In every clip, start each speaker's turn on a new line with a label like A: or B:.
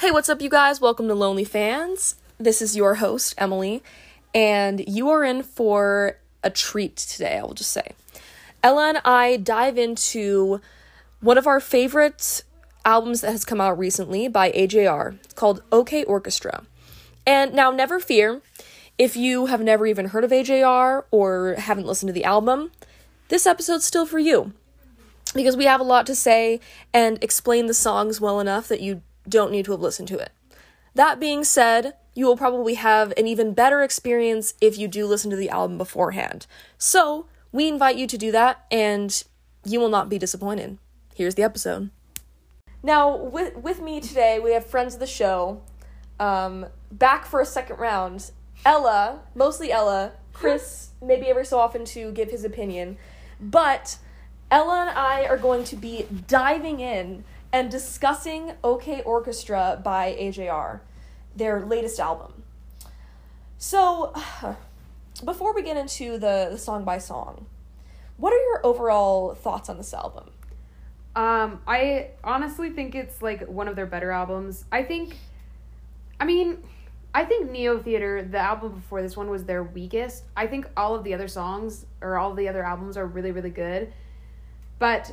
A: Hey, what's up, you guys? Welcome to Lonely Fans. This is your host, Emily, and you are in for a treat today, I will just say. Ella and I dive into one of our favorite albums that has come out recently by AJR. It's called OK Orchestra. And now, never fear, if you have never even heard of AJR or haven't listened to the album, this episode's still for you. Because we have a lot to say and explain the songs well enough that you don't need to have listened to it. That being said, you will probably have an even better experience if you do listen to the album beforehand. So, we invite you to do that, and you will not be disappointed. Here's the episode. Now, with, with me today, we have friends of the show. Um, back for a second round. Ella, mostly Ella, Chris, maybe every so often to give his opinion. But Ella and I are going to be diving in and discussing OK Orchestra by AJR, their latest album. So, before we get into the, the song by song, what are your overall thoughts on this album?
B: Um, I honestly think it's like one of their better albums. I think, I mean, I think Neotheater, the album before this one, was their weakest. I think all of the other songs or all the other albums are really, really good. But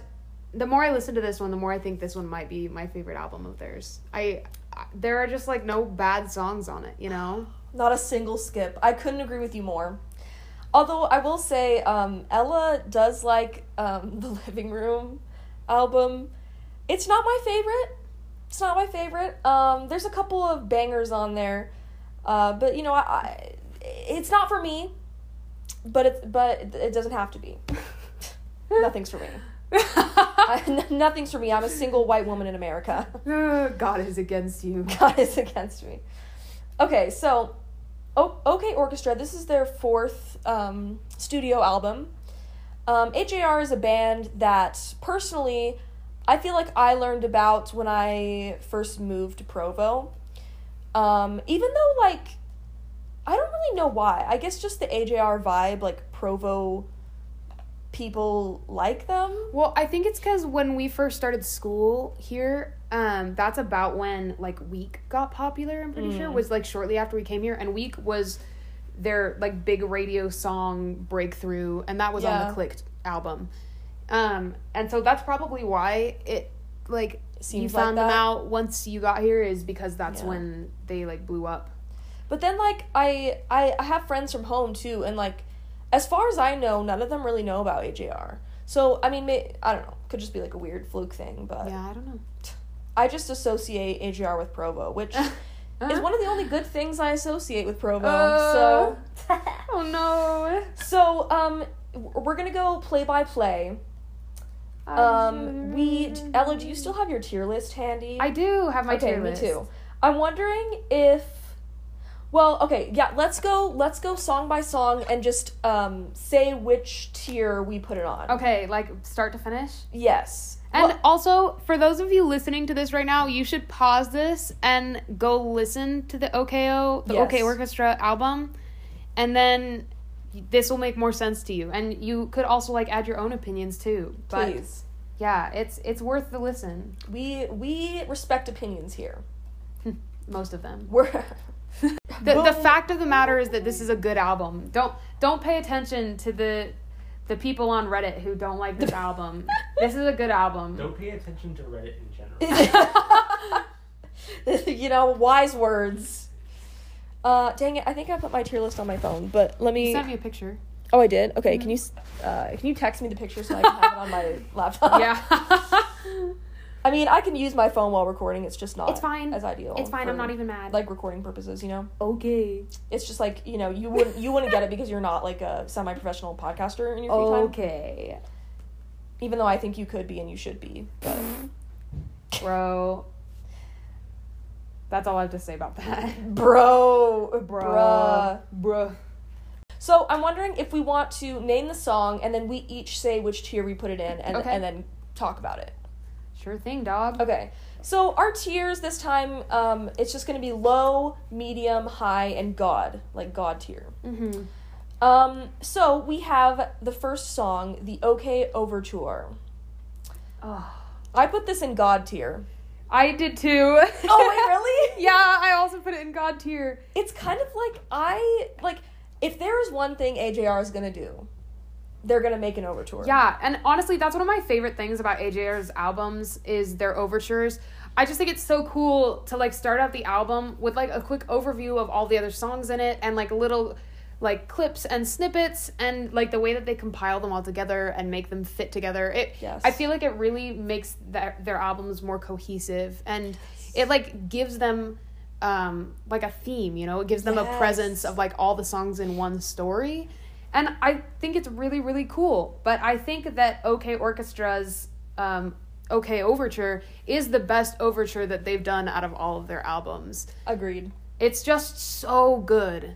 B: the more I listen to this one, the more I think this one might be my favorite album of theirs. I, I there are just like no bad songs on it, you know.
A: Not a single skip. I couldn't agree with you more. Although I will say, um, Ella does like um, the Living Room album. It's not my favorite. It's not my favorite. Um, there's a couple of bangers on there, uh, but you know, I, I, it's not for me. But it's but it doesn't have to be. Nothing's for me. I, n- nothing's for me. I'm a single white woman in America.
B: God is against you.
A: God is against me. Okay, so o- OK Orchestra. This is their fourth um, studio album. Um, AJR is a band that personally I feel like I learned about when I first moved to Provo. Um, even though like I don't really know why. I guess just the AJR vibe, like Provo people like them.
B: Well, I think it's because when we first started school here, um, that's about when like Weak got popular. I'm pretty sure was like shortly after we came here, and Weak was their like big radio song breakthrough, and that was on the Clicked album. Um, and so that's probably why it like you
A: Seems like
B: found them out once you got here is because that's
A: Yeah.
B: when they like blew up.
A: But then like I, I I have friends from home too, and like as far as I know, none of them really know about AJR. So I mean, may, I don't know, could just be like a weird fluke thing, but
B: Yeah, I don't know.
A: I just associate AJR with Provo, which is one of the only good things I associate with Provo. so
B: Oh no.
A: so um we're gonna go play by play. Um we Ella, do you still have your tier list handy?
B: I do have my
A: okay,
B: tier
A: me
B: list.
A: too. I'm wondering if well, okay, yeah, let's go let's go song by song and just um say which tier we put it on.
B: Okay, like start to finish.
A: Yes.
B: And
A: Well-
B: also, for those of you listening to this right now, you should pause this and go listen to the OKO, the
A: Yes.
B: OK Orchestra album, and then this will make more sense to you. And you could also like add your own opinions too. But
A: please.
B: yeah, it's it's worth the listen.
A: We we respect opinions here.
B: Most of them.
A: We're
B: The, the fact of the matter is that this is a good album. Don't don't pay attention to the the people on Reddit who don't like this album. This is a good album.
C: Don't pay attention to Reddit in general.
A: you know, wise words. Uh, dang it! I think I put my tier list on my phone, but let
B: You
A: me.
B: sent me a picture.
A: Oh, I did. Okay, can you uh, can you text me the picture so I can have it on my laptop?
B: Yeah.
A: I mean, I can use my phone while recording. It's just not.
B: It's fine.
A: As ideal.
B: it's fine. I'm not even mad.
A: like recording purposes. You know,
B: okay.
A: it's just like you know you wouldn't you wouldn't get it because you're not like a semi-professional podcaster in your free time.
B: Okay.
A: Even though I think you could be and you should be, but
B: Bro. That's all I have to say about that.
A: bro, bruh.
B: Bruh.
A: So I'm wondering if we want to name the song and then we each say which tier we put it in and,
B: Okay.
A: and then talk about it.
B: Sure thing, dog.
A: Okay. So our tiers this time, um, it's just gonna be low, medium, high, and God, like God tier.
B: Mm-hmm.
A: Um, so we have the first song, the OK Overture.
B: Oh.
A: I put this in God tier.
B: I did too.
A: Oh wait, really?
B: Yeah, I also put it in God tier.
A: it's kind of like I like if there is one thing AJR is gonna do, they're gonna make an overture.
B: Yeah, and honestly, that's one of my favorite things about AJR's albums is their overtures. I just think it's so cool to like start out the album with like a quick overview of all the other songs in it and like little like clips and snippets and like the way that they compile them all together and make them fit together. It
A: Yes.
B: I feel like it really makes their their albums more cohesive and it like gives them um like a theme, you know? It gives them a presence of like all the songs in one story. And I think it's really, really cool. But I think that OK Orchestra's um, OK Overture is the best overture that they've done out of all of their albums.
A: Agreed.
B: It's just so good.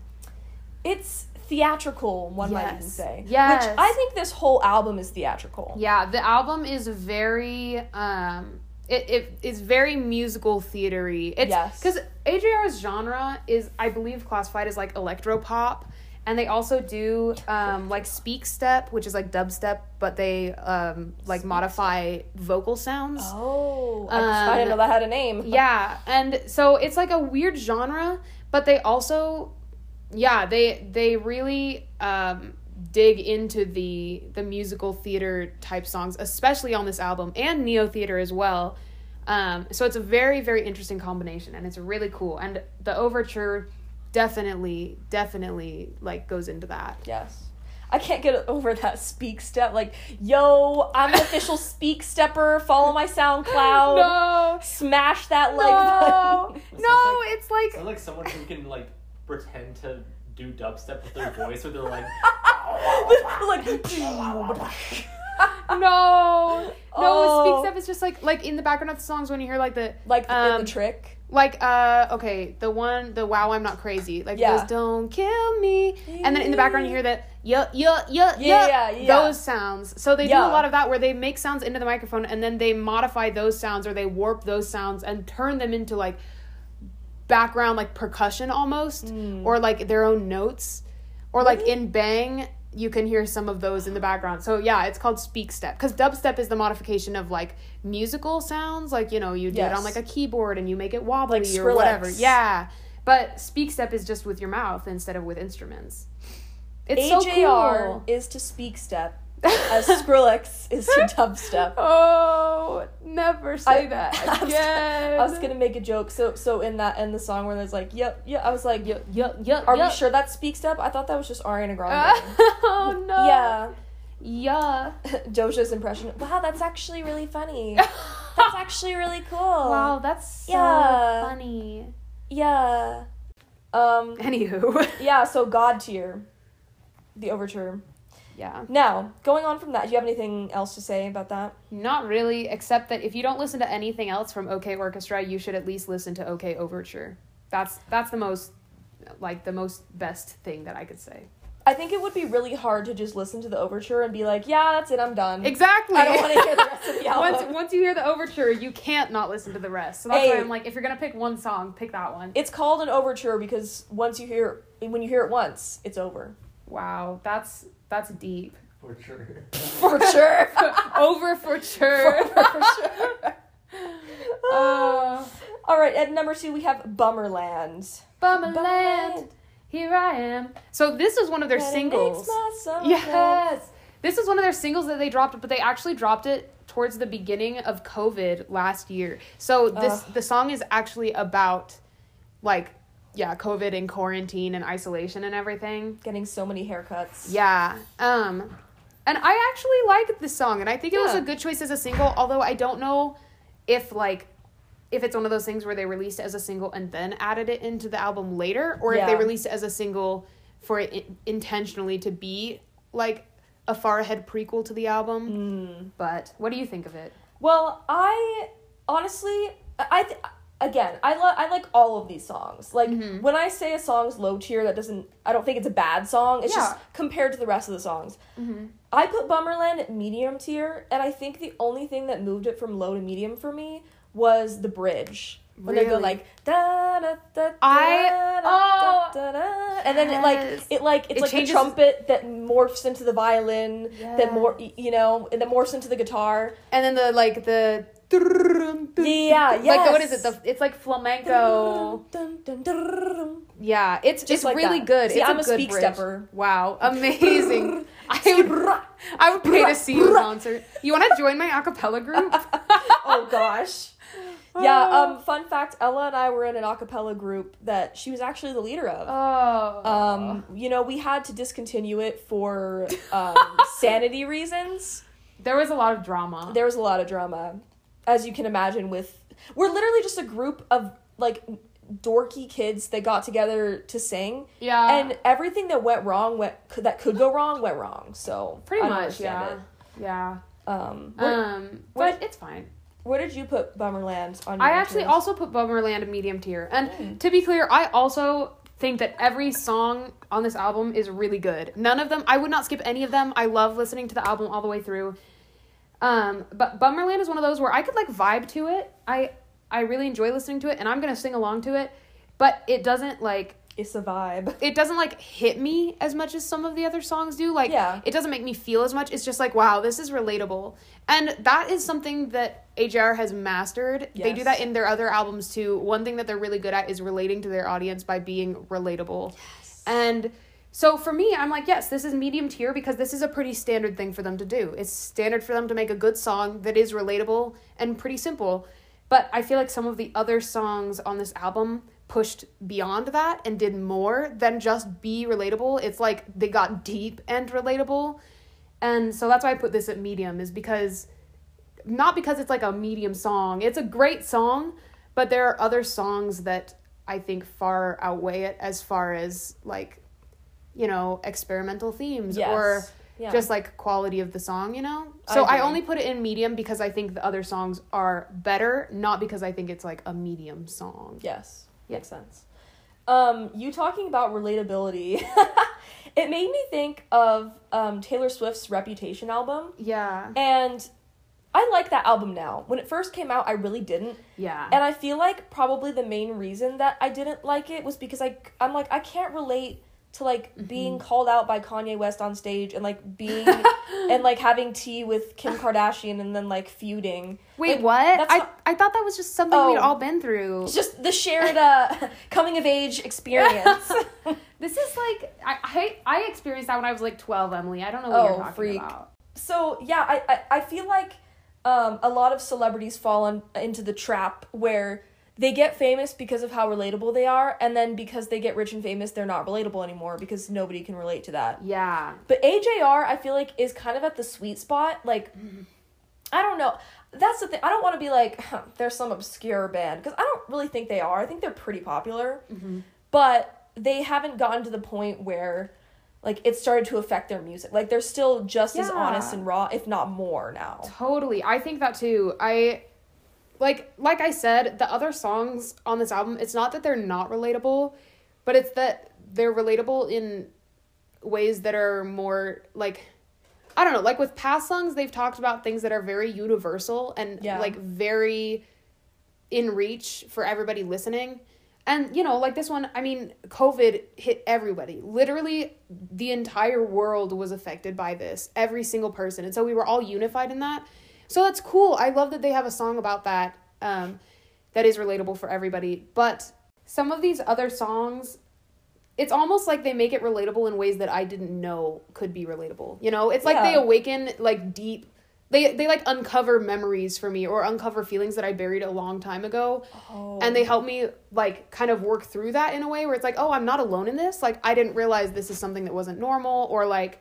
A: It's theatrical, one might even say.
B: Yes.
A: Which I think this whole album is theatrical.
B: Yeah, the album is very um it, it is very musical theatery. It's
A: Yes.
B: because AJR's genre is I believe classified as like electro pop. And they also do um, like speak step, which is like dubstep, but they um, like modify vocal sounds.
A: Oh, I, I didn't know that had a name.
B: Yeah, and so it's like a weird genre, but they also, yeah, they they really um, dig into the the musical theater type songs, especially on this album and neotheater as well. Um, so it's a very very interesting combination, and it's really cool. And the overture definitely definitely like goes into that.
A: Yes. I can't get over that speak step. Like, yo, I'm an official speak stepper. Follow my SoundCloud.
B: No,
A: Smash that like
B: no,
A: button.
B: no! It's like
C: Sound like someone who can like pretend to do dubstep with their voice, where they're like,
A: like,
B: no, no.
A: Oh.
B: Speak step is just like like in the background of the songs when you hear like the
A: like the,
B: um,
A: the trick.
B: Like uh okay the one the wow I'm not crazy like
A: Yeah.
B: those don't kill me and then in the background you hear that yeah yeah yeah
A: Yeah,
B: yeah
A: yeah, yeah.
B: those sounds so they do a lot of that where they make sounds into the microphone and then they modify those sounds or they warp those sounds and turn them into like background like percussion almost or like their own notes or like
A: Really?
B: in bang you can hear some of those in the background so yeah it's called speak step because dubstep is the modification of like musical sounds like you know you do it on like a keyboard and you make it wobbly
A: Like
B: or whatever yeah but speak step is just with your mouth instead of with instruments it's
A: AJR
B: so cool
A: is to speak step as Skrillex is to dubstep.
B: oh never say
A: I-
B: that
A: I was-
B: again
A: I was gonna make a joke. So so in that in the song where there's like, yep, yeah, I was like,
B: yep, yep, yep.
A: are we sure that speak step? I thought that was just Ariana Grande.
B: oh no
A: yeah.
B: Yeah
A: Doja's impression. Wow, that's actually really funny. That's actually really cool.
B: wow that's so
A: Yeah.
B: funny
A: Yeah. Um
B: anywho
A: yeah, so God tier. The overture.
B: yeah
A: Now, going on from that, do you have anything else to say about that?
B: Not really, except that if you don't listen to anything else from OK Orchestra, you should at least listen to OK Overture. That's that's the most like the most best thing that I could say.
A: I think it would be really hard to just listen to the overture and be like, yeah, that's it, I'm done.
B: Exactly.
A: I don't want to hear the rest of the album.
B: once once you hear the overture, you can't not listen to the rest. So that's
A: Hey.
B: why I'm like, if you're gonna pick one song, pick that one.
A: It's called an overture because once you hear when you hear it once, it's over.
B: Wow, that's that's deep.
C: for sure.
A: For sure.
B: Over for sure.
A: For sure.
B: Uh,
A: All right, at number two we have Bummerland.
B: Bummerland, here I am. So this is one of their singles.
A: makes my summer
B: Yes. This is one of their singles that they dropped, but they actually dropped it towards the beginning of COVID last year. So this
A: Ugh.
B: the song is actually about like yeah, COVID and quarantine and isolation and everything.
A: Getting so many haircuts.
B: Yeah. Um and I actually liked this song and I think it was a good choice as a single, although I don't know if like if it's one of those things where they released it as a single and then added it into the album later or if they released it as a single for it intentionally to be like a far ahead prequel to the album.
A: Mm.
B: But what do you think of it?
A: Well, I honestly, I th- again, I love I like all of these songs. Like
B: Mhm.
A: when I say a song's low tier, that doesn't. I don't think it's a bad song. It's just compared to the rest of the songs.
B: Mm-hmm.
A: I put Bummerland at medium tier, and I think the only thing that moved it from low to medium for me was the bridge. When they go like da da da
B: I-
A: da,
B: oh,
A: da, da, da, and then it like
B: yes.
A: it like it's
B: It
A: like
B: changes-
A: the trumpet that morphs into the violin that
B: Yeah.
A: more you know and that morphs into the guitar.
B: And then the like the
A: Yeah, yes.
B: Like what is it? The, it's like flamenco. Yeah, it's
A: Just
B: it's
A: like
B: really
A: that.
B: good.
A: See,
B: it's
A: I'm
B: a
A: a
B: good
A: speak
B: bridge.
A: stepper.
B: Wow, amazing. I would I would pay to see you in concert. You want to join my a cappella group?
A: oh gosh. Yeah, um fun fact, Ella and I were in an a cappella group that she was actually the leader of.
B: Oh.
A: Um, you know, we had to discontinue it for um, sanity reasons.
B: there was a lot of drama.
A: There was a lot of drama, as you can imagine. With we're literally just a group of like dorky kids that got together to sing,
B: yeah.
A: and everything that went wrong went could, that could go wrong went wrong. So
B: pretty much, yeah.
A: understand
B: Yeah.
A: Um,
B: Um, but it's fine.
A: Where did you put Bummerland on? Your
B: I actually
A: iTunes?
B: also put Bummerland in medium tier. And
A: Hmm.
B: to be clear, I also think that every song on this album is really good. None of them I would not skip any of them. I love listening to the album all the way through. Um, but Bummerland is one of those where I could like vibe to it. I I really enjoy listening to it and I'm going to sing along to it, but it doesn't like
A: it's a vibe.
B: it doesn't like hit me as much as some of the other songs do. Like
A: Yeah.
B: it doesn't make me feel as much. It's just like, wow, this is relatable. And that is something that AJR has mastered. They do that in their other albums too. One thing that they're really good at is relating to their audience by being relatable. Yes. And so for me, I'm like, yes, this is medium tier because this is a pretty standard thing for them to do. It's standard for them to make a good song that is relatable and pretty simple. But I feel like some of the other songs on this album pushed beyond that and did more than just be relatable. It's like they got deep and relatable. And so that's why I put this at medium is because not because it's like a medium song. It's a great song, but there are other songs that I think far outweigh it as far as like you know, experimental themes
A: Yes.
B: or
A: Yeah.
B: just like quality of the song, you know? So I,
A: agree.
B: only put it in medium because I think the other songs are better, not because I think it's like a medium song.
A: Yes,
B: Yeah.
A: makes sense. Um, you talking about relatability, it made me think of um, Taylor Swift's Reputation album,
B: Yeah.
A: and I like that album now. When it first came out, I really didn't,
B: Yeah.
A: and I feel like probably the main reason that I didn't like it was because I I'm like I can't relate to like
B: Mm-hmm.
A: being called out by Kanye West on stage and like being and like having tea with Kim Kardashian and then like feuding.
B: Wait,
A: Like,
B: what? I,
A: not-
B: I thought that was just something
A: Oh.
B: we'd all been through.
A: Just the shared uh, coming of age experience.
B: This is like I, I I experienced that when I was like twelve, Emily. I don't know what you're
A: Oh,
B: talking
A: freak.
B: about.
A: so yeah, I, I I feel like um, a lot of celebrities fall on, into the trap where they get famous because of how relatable they are, and then because they get rich and famous, they're not relatable anymore because nobody can relate to that.
B: Yeah.
A: But AJR, I feel like is kind of at the sweet spot. Like, mm-hmm. I don't know. That's the thing. I don't want to be like huh, they're some obscure band because I don't really think they are. I think they're pretty popular, mm-hmm. but they haven't gotten to the point where like it started to affect their music. Like they're still just as honest and raw, if not more now.
B: Totally. I think that too. I like like I said, the other songs on this album, it's not that they're not relatable, but it's that they're relatable in ways that are more like I don't know, like with past songs they've talked about things that are very universal and
A: Yeah.
B: like very in reach for everybody listening. And you know, like this one, I mean, COVID hit everybody. Literally the entire world was affected by this. Every single person. And so we were all unified in that. So that's cool. I love that they have a song about that um that is relatable for everybody. But some of these other songs it's almost like they make it relatable in ways that I didn't know could be relatable. You know, it's like they awaken like deep they they like uncover memories for me or uncover feelings that I buried a long time ago
A: Oh.
B: and they help me like kind of work through that in a way where it's like oh i'm not alone in this like i didn't realize this is something that wasn't normal or like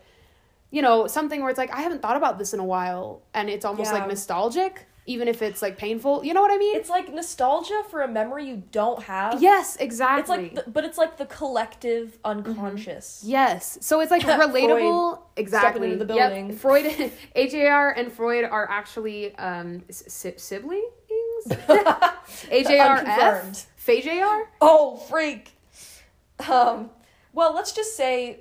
B: you know something where it's like i haven't thought about this in a while and it's almost
A: Yeah.
B: like nostalgic even if it's like painful you know what i mean
A: It's like nostalgia for a memory you don't have.
B: yes exactly
A: It's like, the, but it's like the collective unconscious.
B: Yes. So it's like relatable.
A: Freud
B: exactly.
A: into the
B: Yep.
A: building.
B: Freud, AJR and Freud are actually um, si- siblings. AJRF. FAJR?
A: Oh, freak. Um, well, let's just say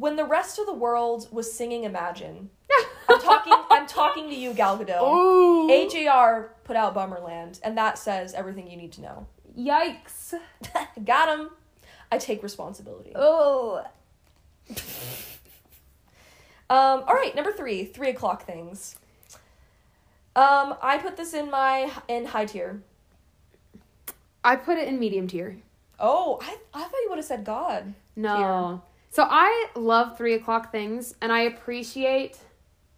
A: when the rest of the world was singing Imagine, I'm talking I'm talking to you, Gal Gadot.
B: Ooh.
A: AJR put out Bummerland, and that says everything you need to know.
B: Yikes.
A: Got him. I take responsibility.
B: Oh.
A: Um, all right, number three, three o'clock things. Um, I put this in my in high tier.
B: I put it in medium tier.
A: Oh, I I thought you would have said God.
B: No. So I love three o'clock things, and I appreciate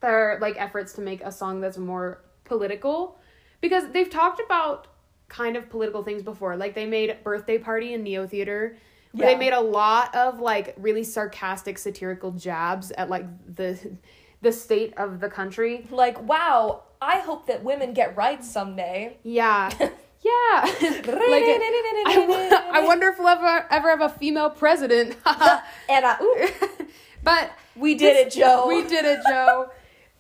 B: their like efforts to make a song that's more political, because they've talked about kind of political things before. Like they made birthday party in Neotheater.
A: Yeah.
B: They made a lot of like really sarcastic, satirical jabs at like the the state of the country.
A: Like, wow, I hope that women get rights someday.
B: Yeah. Yeah. like it, uh, I, I wonder if we'll ever, ever have a female president.
A: And I, ooh,
B: but
A: we did
B: this-
A: it, Joe.
B: We did it, Joe.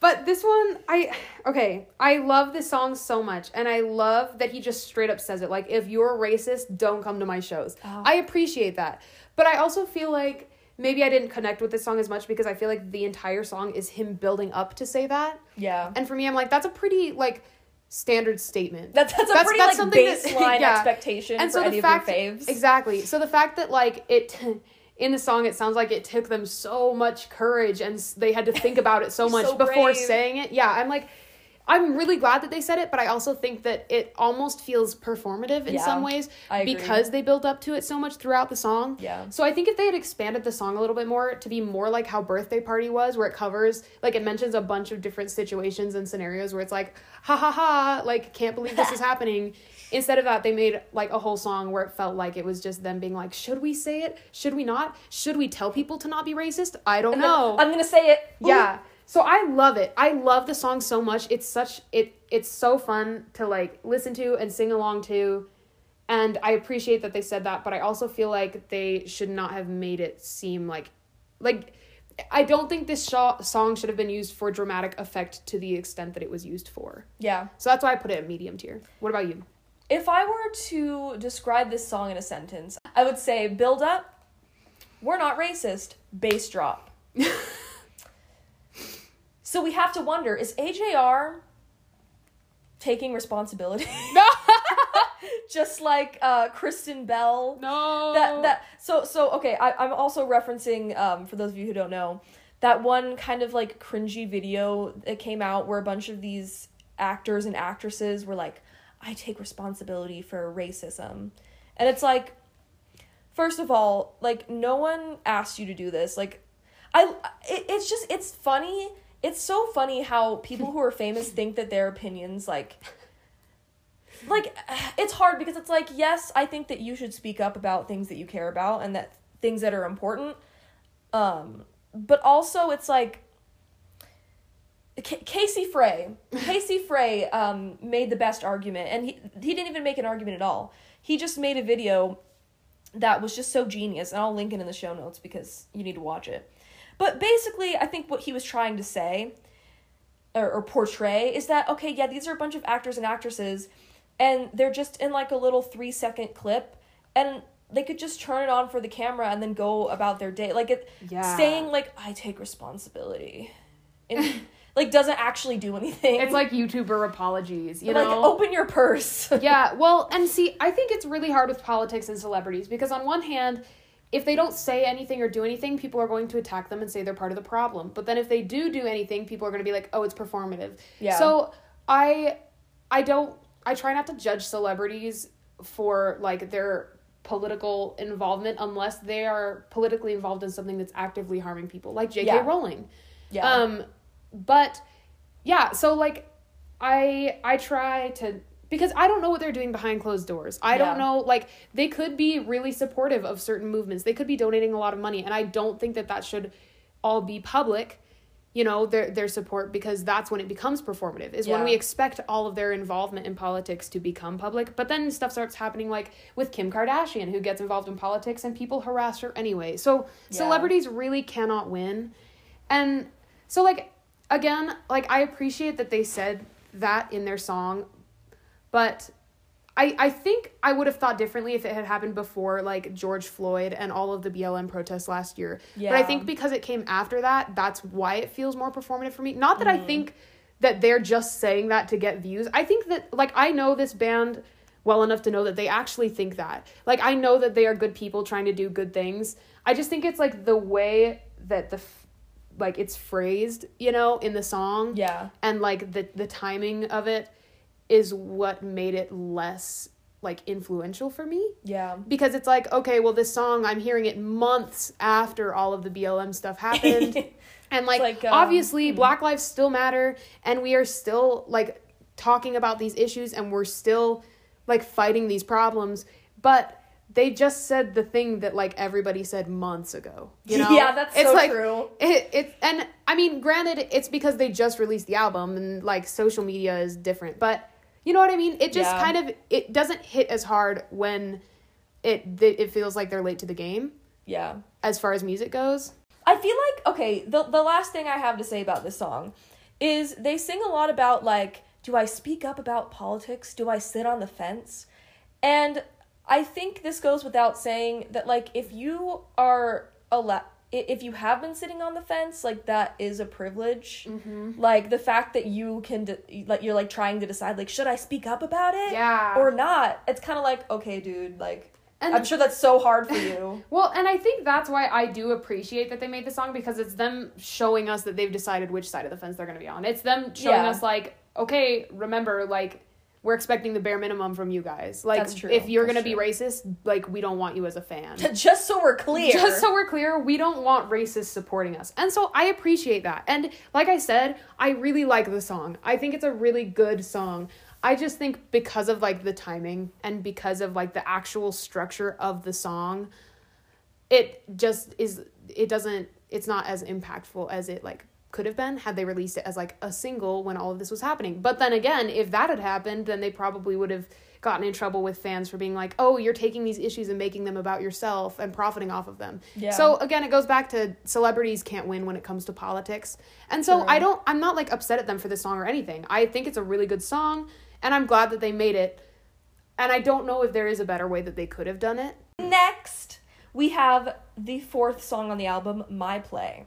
B: But this one, I okay. I love this song so much, and I love that he just straight up says it. Like, if you're racist, don't come to my shows.
A: Oh.
B: I appreciate that, but I also feel like maybe I didn't connect with this song as much because I feel like the entire song is him building up to say that,
A: Yeah.
B: and for me, I'm like, that's a pretty like standard statement.
A: That's that's a
B: That's-
A: pretty
B: that's
A: like
B: something that-
A: baseline
B: yeah.
A: expectation
B: and
A: for
B: so
A: any
B: the fact
A: of your faves.
B: exactly so the fact that like it in the song it sounds like it took them so much courage and they had to think about it so much
A: So
B: before
A: brave.
B: saying it yeah i'm like i'm really glad that they said it but i also think that it almost feels performative in
A: Yeah,
B: some ways because they build up to it so much throughout the song.
A: Yeah.
B: so i think if they had expanded the song a little bit more to be more like how birthday party was where it covers like it mentions a bunch of different situations and scenarios where it's like ha ha ha like can't believe this is happening instead of that they made like a whole song where it felt like it was just them being like should we say it? Should we not? Should we tell people to not be racist? I don't know.
A: I'm gonna say it. Ooh.
B: yeah so i love it i love the song so much it's such it it's so fun to like listen to and sing along to and i appreciate that they said that but i also feel like they should not have made it seem like like i don't think this sho- song should have been used for dramatic effect to the extent that it was used for
A: Yeah.
B: so that's why i put it at medium tier what about you
A: If I were to describe this song in a sentence, I would say build up. We're not racist. Bass drop. so we have to wonder: Is AJR taking responsibility?
B: no
A: Just like uh, Kristen Bell.
B: no
A: that that so so okay I, i'm also referencing um for those of you who don't know that one kind of like cringy video that came out where a bunch of these actors and actresses were like i take responsibility for racism and it's like first of all like no one asked you to do this like i it, it's just it's funny it's so funny how people who are famous think that their opinions like like it's hard because it's like yes i think that you should speak up about things that you care about and that things that are important um but also it's like Ca- Casey Frey, Casey Frey um, made the best argument, and he he didn't even make an argument at all. He just made a video that was just so genius, and I'll link it in the show notes because you need to watch it. But basically, I think what he was trying to say or, or portray is that okay, yeah, these are a bunch of actors and actresses, and they're just in like a little three second clip, and they could just turn it on for the camera and then go about their day. Like it,
B: Yeah.
A: saying like I take responsibility, and like doesn't actually do anything.
B: it's like youtuber apologies you
A: like
B: know
A: open your purse.
B: yeah, well, and see, I think it's really hard with politics and celebrities because on one hand, if they don't say anything or do anything, people are going to attack them and say they're part of the problem. But then if they do do anything, people are going to be like, "Oh, it's performative."
A: Yeah.
B: So, I I don't I try not to judge celebrities for like their political involvement unless they are politically involved in something that's actively harming people, like J.K.
A: Yeah.
B: Rowling.
A: yeah.
B: Um, but yeah, so like I I try to because I don't know what they're doing behind closed doors. I
A: Yeah.
B: don't know like they could be really supportive of certain movements. They could be donating a lot of money and I don't think that that should all be public. You know, their their support because that's when it becomes performative. Is when we expect all of their involvement in politics to become public. But then stuff starts happening like with Kim Kardashian who gets involved in politics and people harass her anyway. So
A: Yeah.
B: celebrities really cannot win. And so like again, like I appreciate that they said that in their song, but I I think I would have thought differently if it had happened before like George Floyd and all of the BLM protests last year. Yeah. But I think because it came after that, that's why it feels more performative for me. Not that I
A: Mm.
B: think that they're just saying that to get views. I think that like I know this band well enough to know that they actually think that. Like I know that they are good people trying to do good things. I just think it's like the way that the f- like it's phrased, you know, in the song.
A: Yeah.
B: And like the the timing of it is what made it less like influential for me.
A: Yeah.
B: because it's like okay well this song i'm hearing it months after all of the blm stuff happened. And like,
A: like, um,
B: obviously black lives still matter and we are still like talking about these issues and we're still like fighting these problems. But they just said the thing that like everybody said months ago you know?
A: Yeah, that's so
B: like,
A: true.
B: it, it and i mean granted it's because they just released the album and like social media is different but you know what i mean it just
A: Yeah.
B: kind of it doesn't hit as hard when it it feels like they're late to the game
A: Yeah.
B: as far as music goes
A: I feel like okay, the the last thing I have to say about this song is they sing a lot about like do I speak up about politics? Do I sit on the fence? And I think this goes without saying that like if you are a if you have been sitting on the fence, like that is a privilege. Mm-hmm. Like the fact that you can de- like you're like trying to decide like should I speak up about it
B: Yeah.
A: or not? It's kind of like okay, dude, like
B: And-
A: I'm sure that's so hard for you.
B: Well, and I think that's why I do appreciate that they made the song because it's them showing us that they've decided which side of the fence they're going to be on. It's them showing
A: Yeah.
B: us like, okay, remember like we're expecting the bare minimum from you guys. Like
A: true.
B: if you're going to be racist, like we don't want you as a fan.
A: Just so we're clear.
B: Just so we're clear, we don't want racists supporting us. And so I appreciate that. And like I said, I really like the song. I think it's a really good song. I just think because of like the timing and because of like the actual structure of the song, it just is it doesn't it's not as impactful as it like could have been had they released it as like a single when all of this was happening. But then again, if that had happened, then they probably would have gotten in trouble with fans for being like, "Oh, you're taking these issues and making them about yourself and profiting off of them."
A: Yeah.
B: So again, it goes back to celebrities can't win when it comes to politics. And so. I don't I'm not like upset at them for this song or anything. I think it's a really good song and I'm glad that they made it. And I don't know if there is a better way that they could have done it.
A: Next, we have the fourth song on the album, My Play.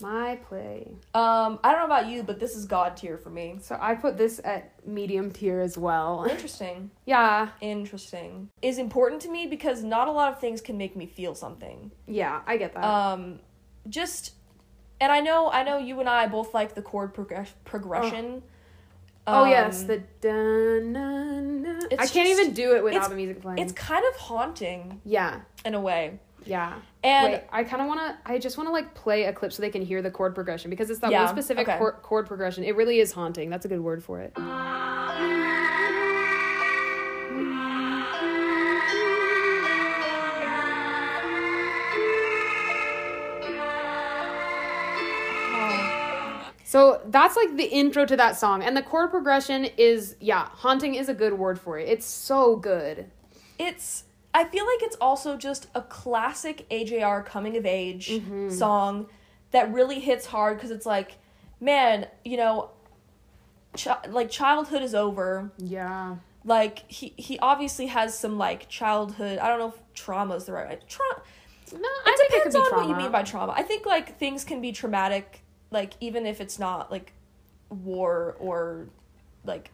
B: My play.
A: Um, I don't know about you, but this is God tier for me.
B: So I put this at medium tier as well.
A: Interesting.
B: Yeah.
A: Interesting. Is important to me because not a lot of things can make me feel something.
B: Yeah, I get that.
A: Um, just, and I know, I know you and I both like the chord progress- progression.
B: oh
A: Um,
B: yes, the dun, dun, dun. I can't
A: just-
B: even do it without the music playing.
A: It's kind of haunting
B: yeah.
A: in a way.
B: Yeah.
A: And
B: Wait, I kind of want to. I just want to like play a clip so they can hear the chord progression because it's that
A: Yeah,
B: one specific
A: okay.
B: chord, chord progression. It really is haunting. That's a good word for it. So that's like the intro to that song, and the chord progression is yeah, haunting is a good word for it. It's so good.
A: it's I feel like it's also just a classic AJR coming of age
B: Mm-hmm.
A: song that really hits hard because it's like, man, you know, like childhood is over.
B: Yeah.
A: Like he he obviously has some like childhood. I don't know if trauma is the right trauma.
B: No,
A: It
B: I think
A: depends
B: it
A: on what you mean by trauma. I think like things can be traumatic, like even if it's not like war or like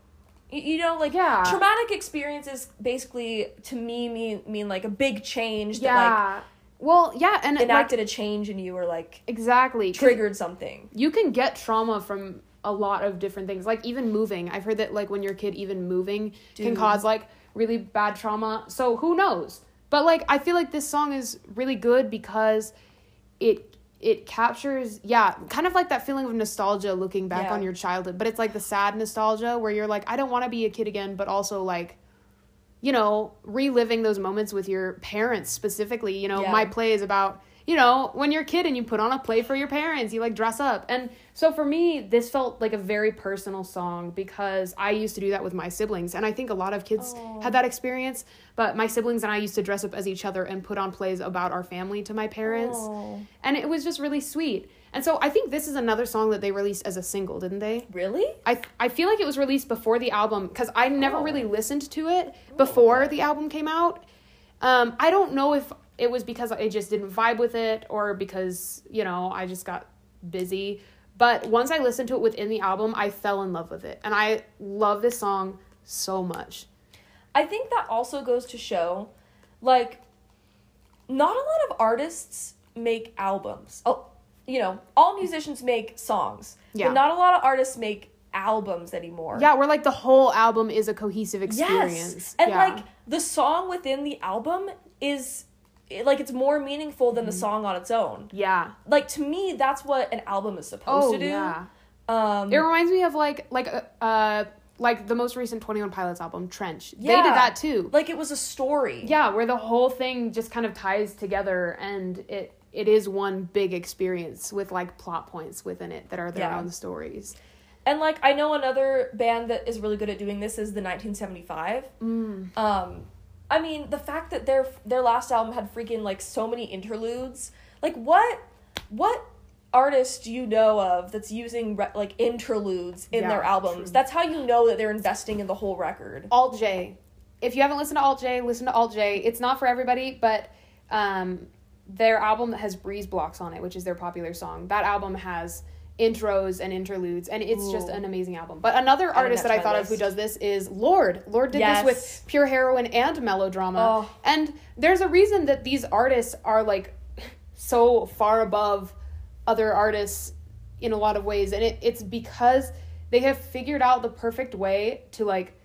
A: you know like
B: Yeah.
A: traumatic experiences basically to me mean mean like a big change that
B: Yeah. well, yeah, and
A: like
B: like
A: enacted a change in you or like
B: exactly
A: triggered something.
B: You can get trauma from a lot of different things, like even moving. I've heard that like when you're a kid, even moving can cause like really bad trauma. So who knows? But like I feel like this song is really good because it it captures yeah kind of like that feeling of nostalgia looking back
A: Yeah.
B: on your childhood but it's like the sad nostalgia where you're like i don't want to be a kid again but also like you know reliving those moments with your parents specifically you know
A: Yeah.
B: my play is about you know when you're a kid and you put on a play for your parents you like dress up and so for me this felt like a very personal song because i used to do that with my siblings and i think a lot of kids
A: Aw.
B: had that experience but my siblings and i used to dress up as each other and put on plays about our family to my parents
A: Oh.
B: and it was just really sweet and so i think this is another song that they released as a single didn't they
A: Really?
B: I I feel like it was released before the album because I never
A: Oh.
B: really listened to it before the album came out. Um, I don't know if it was because I just didn't vibe with it or because you know I just got busy. But once I listened to it within the album, I fell in love with it, and I love this song so much.
A: I think that also goes to show, like, not a lot of artists make albums. Oh, you know, all musicians make songs,
B: Yeah.
A: but not a lot of artists make albums anymore.
B: Yeah, where like the whole album is a cohesive experience.
A: Yes. And
B: Yeah.
A: like the song within the album is it- like it's more meaningful than the
B: Mm-hmm.
A: song on its own.
B: yeah.
A: Like to me that's what an album is supposed
B: Oh
A: to do.
B: yeah.
A: Um
B: It reminds me of like like uh, uh like the most recent Twenty One Pilots album, Trench.
A: Yeah.
B: They did that too.
A: like it was a story.
B: Yeah, where the whole thing just kind of ties together and it it is one big experience with like plot points within it that are their
A: Yeah.
B: own stories.
A: And like I know another band that is really good at doing this is the 1975.
B: Mm.
A: Um I mean, the fact that their their last album had freaking like so many interludes. Like what what artist do you know of that's using re- like interludes in
B: Yeah,
A: their albums?
B: true.
A: That's how you know that they're investing in the whole record.
B: Alt J. If you haven't listened to Alt J, listen to Alt J. It's not for everybody, but um, their album that has Breeze Blocks on it, which is their popular song. That album has intros and interludes, and it's just an amazing album. But another artist
A: that
B: I thought of who does this is Lorde. Lorde did
A: Yes.
B: this with pure heroine and melodrama.
A: Oh.
B: And there's a reason that these artists are like so far above other artists in a lot of ways and it, it's because they have figured out the perfect way to like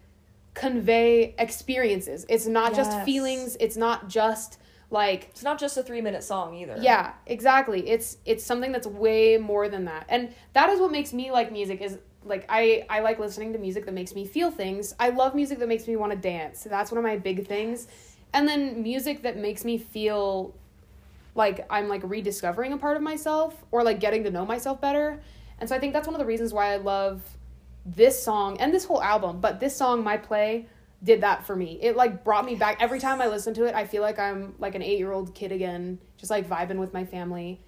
B: convey experiences it's not just feelings it's not just like
A: It's not just a 3-minute song either.
B: yeah exactly. It's it's something that's way more than that. And that is what makes me like music is like i i like listening to music that makes me feel things. I love music that makes me want to dance. That's one of my big things. And then music that makes me feel like i'm like rediscovering a part of myself or like getting to know myself better. And so i think that's one of the reasons why i love this song and this whole album. But this song my play did that for me. It like brought me back. Every time i listen to it i feel like i'm like an eight year old kid again just like vibing with my family.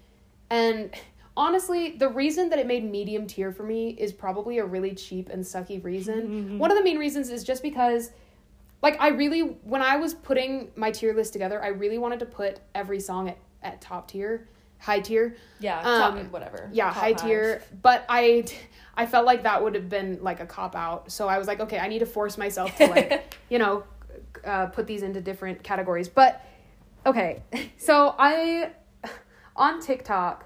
B: And honestly the reason that it made medium tier for me is probably a really cheap and sucky reason. Mm-hmm. One of the main reasons is just because like i really when i was putting my tier list together i really wanted to put every song at, at top tier high tier.
A: Yeah,
B: Um,
A: top, whatever.
B: yeah
A: Top
B: high tier. But i i felt like that would have been like a cop out. So i was like okay i need to force myself to like you know uh, put these into different categories. But okay. So i on tiktok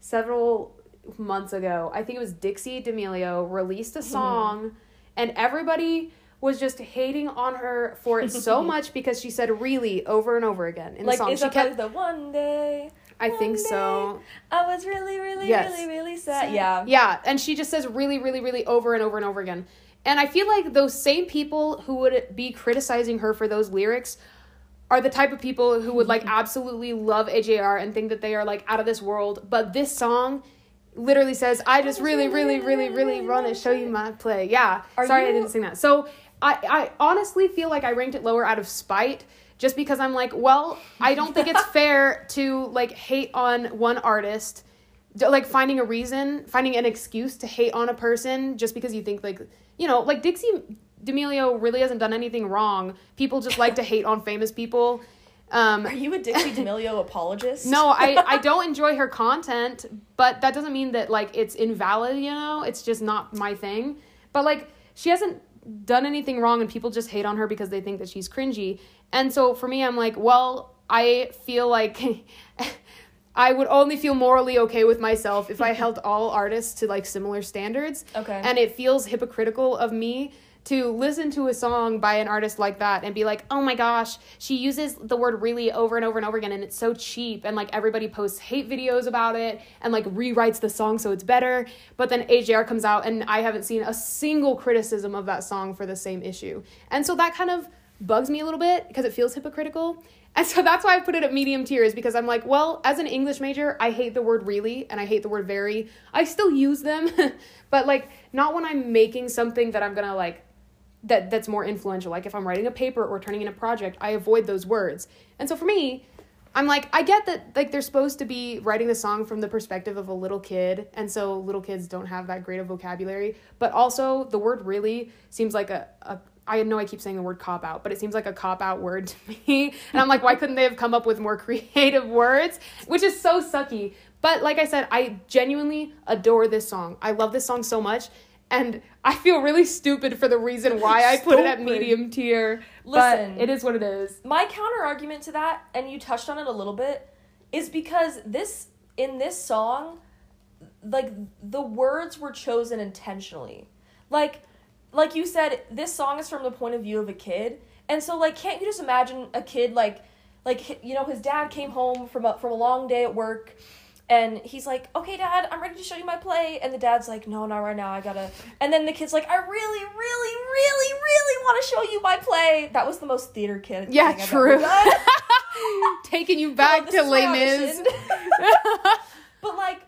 B: several months ago i think it was dixie d'amelio released a
A: Mm-hmm.
B: song and everybody was just hating on her for it so much because she said really over and over again in
A: Like
B: the song she kept
A: the one day
B: i oh, think
A: one
B: so
A: I was really, really,
B: Yes.
A: really, really sad. Yeah.
B: Yeah, and she just says really, really, really over and over and over again. And I feel like those same people who would be criticizing her for those lyrics are the type of people who would like absolutely love AJR and think that they are like out of this world. But this song literally says, I just really, really, really, really want to show you my play. Yeah.
A: Are
B: Sorry I didn't sing that. So I, I honestly feel like I ranked it lower out of spite just because I'm like, well, I don't think it's fair to like hate on one artist like finding a reason, finding an excuse to hate on a person just because you think like you know, like Dixie D'Amelio really hasn't done anything wrong. People just like to hate on famous people. Um,
A: Are you a Dixie D'Amelio apologist?
B: no, I I don't enjoy her content, but that doesn't mean that like it's invalid. You know, it's just not my thing. But like she hasn't done anything wrong, and people just hate on her because they think that she's cringy. And so for me, I'm like, well, I feel like. I would only feel morally okay with myself if I held all artists to like similar standards.
A: Okay.
B: And it feels hypocritical of me to listen to a song by an artist like that and be like, oh my gosh, she uses the word really over and over and over again and it's so cheap. And like everybody posts hate videos about it and like rewrites the song so it's better. But then AJR comes out and I haven't seen a single criticism of that song for the same issue. And so that kind of bugs me a little bit because it feels hypocritical. And so that's why I put it at medium tier is because I'm like, well, as an English major, I hate the word really and I hate the word very. I still use them, but like not when I'm making something that I'm going to like that that's more influential. Like if I'm writing a paper or turning in a project, I avoid those words. And so for me, I'm like, I get that like they're supposed to be writing the song from the perspective of a little kid, and so little kids don't have that great of vocabulary. But also the word really seems like a, a I know I keep saying the word cop out, but it seems like a cop out word to me. And I'm like, why couldn't they have come up with more creative words? Which is so sucky. But like I said, I genuinely adore this song. I love this song so much. And I feel really stupid for the reason why I put it at medium tier.
A: Listen.
B: but it is what it is.
A: My counter argument to that, and you touched on it a little bit, is because this in this song, like the words were chosen intentionally. Like like you said, this song is from the point of view of a kid. And so like can't you just imagine a kid like like you know his dad came home from a from a long day at work and he's like, "Okay, dad, I'm ready to show you my play." And the dad's like, "No, not right now. I got to." And then the kid's like, "I really, really, really, really want to show you my play." That was the most theater kid.
B: Yeah, true. Taking you back to Les Mis.
A: but like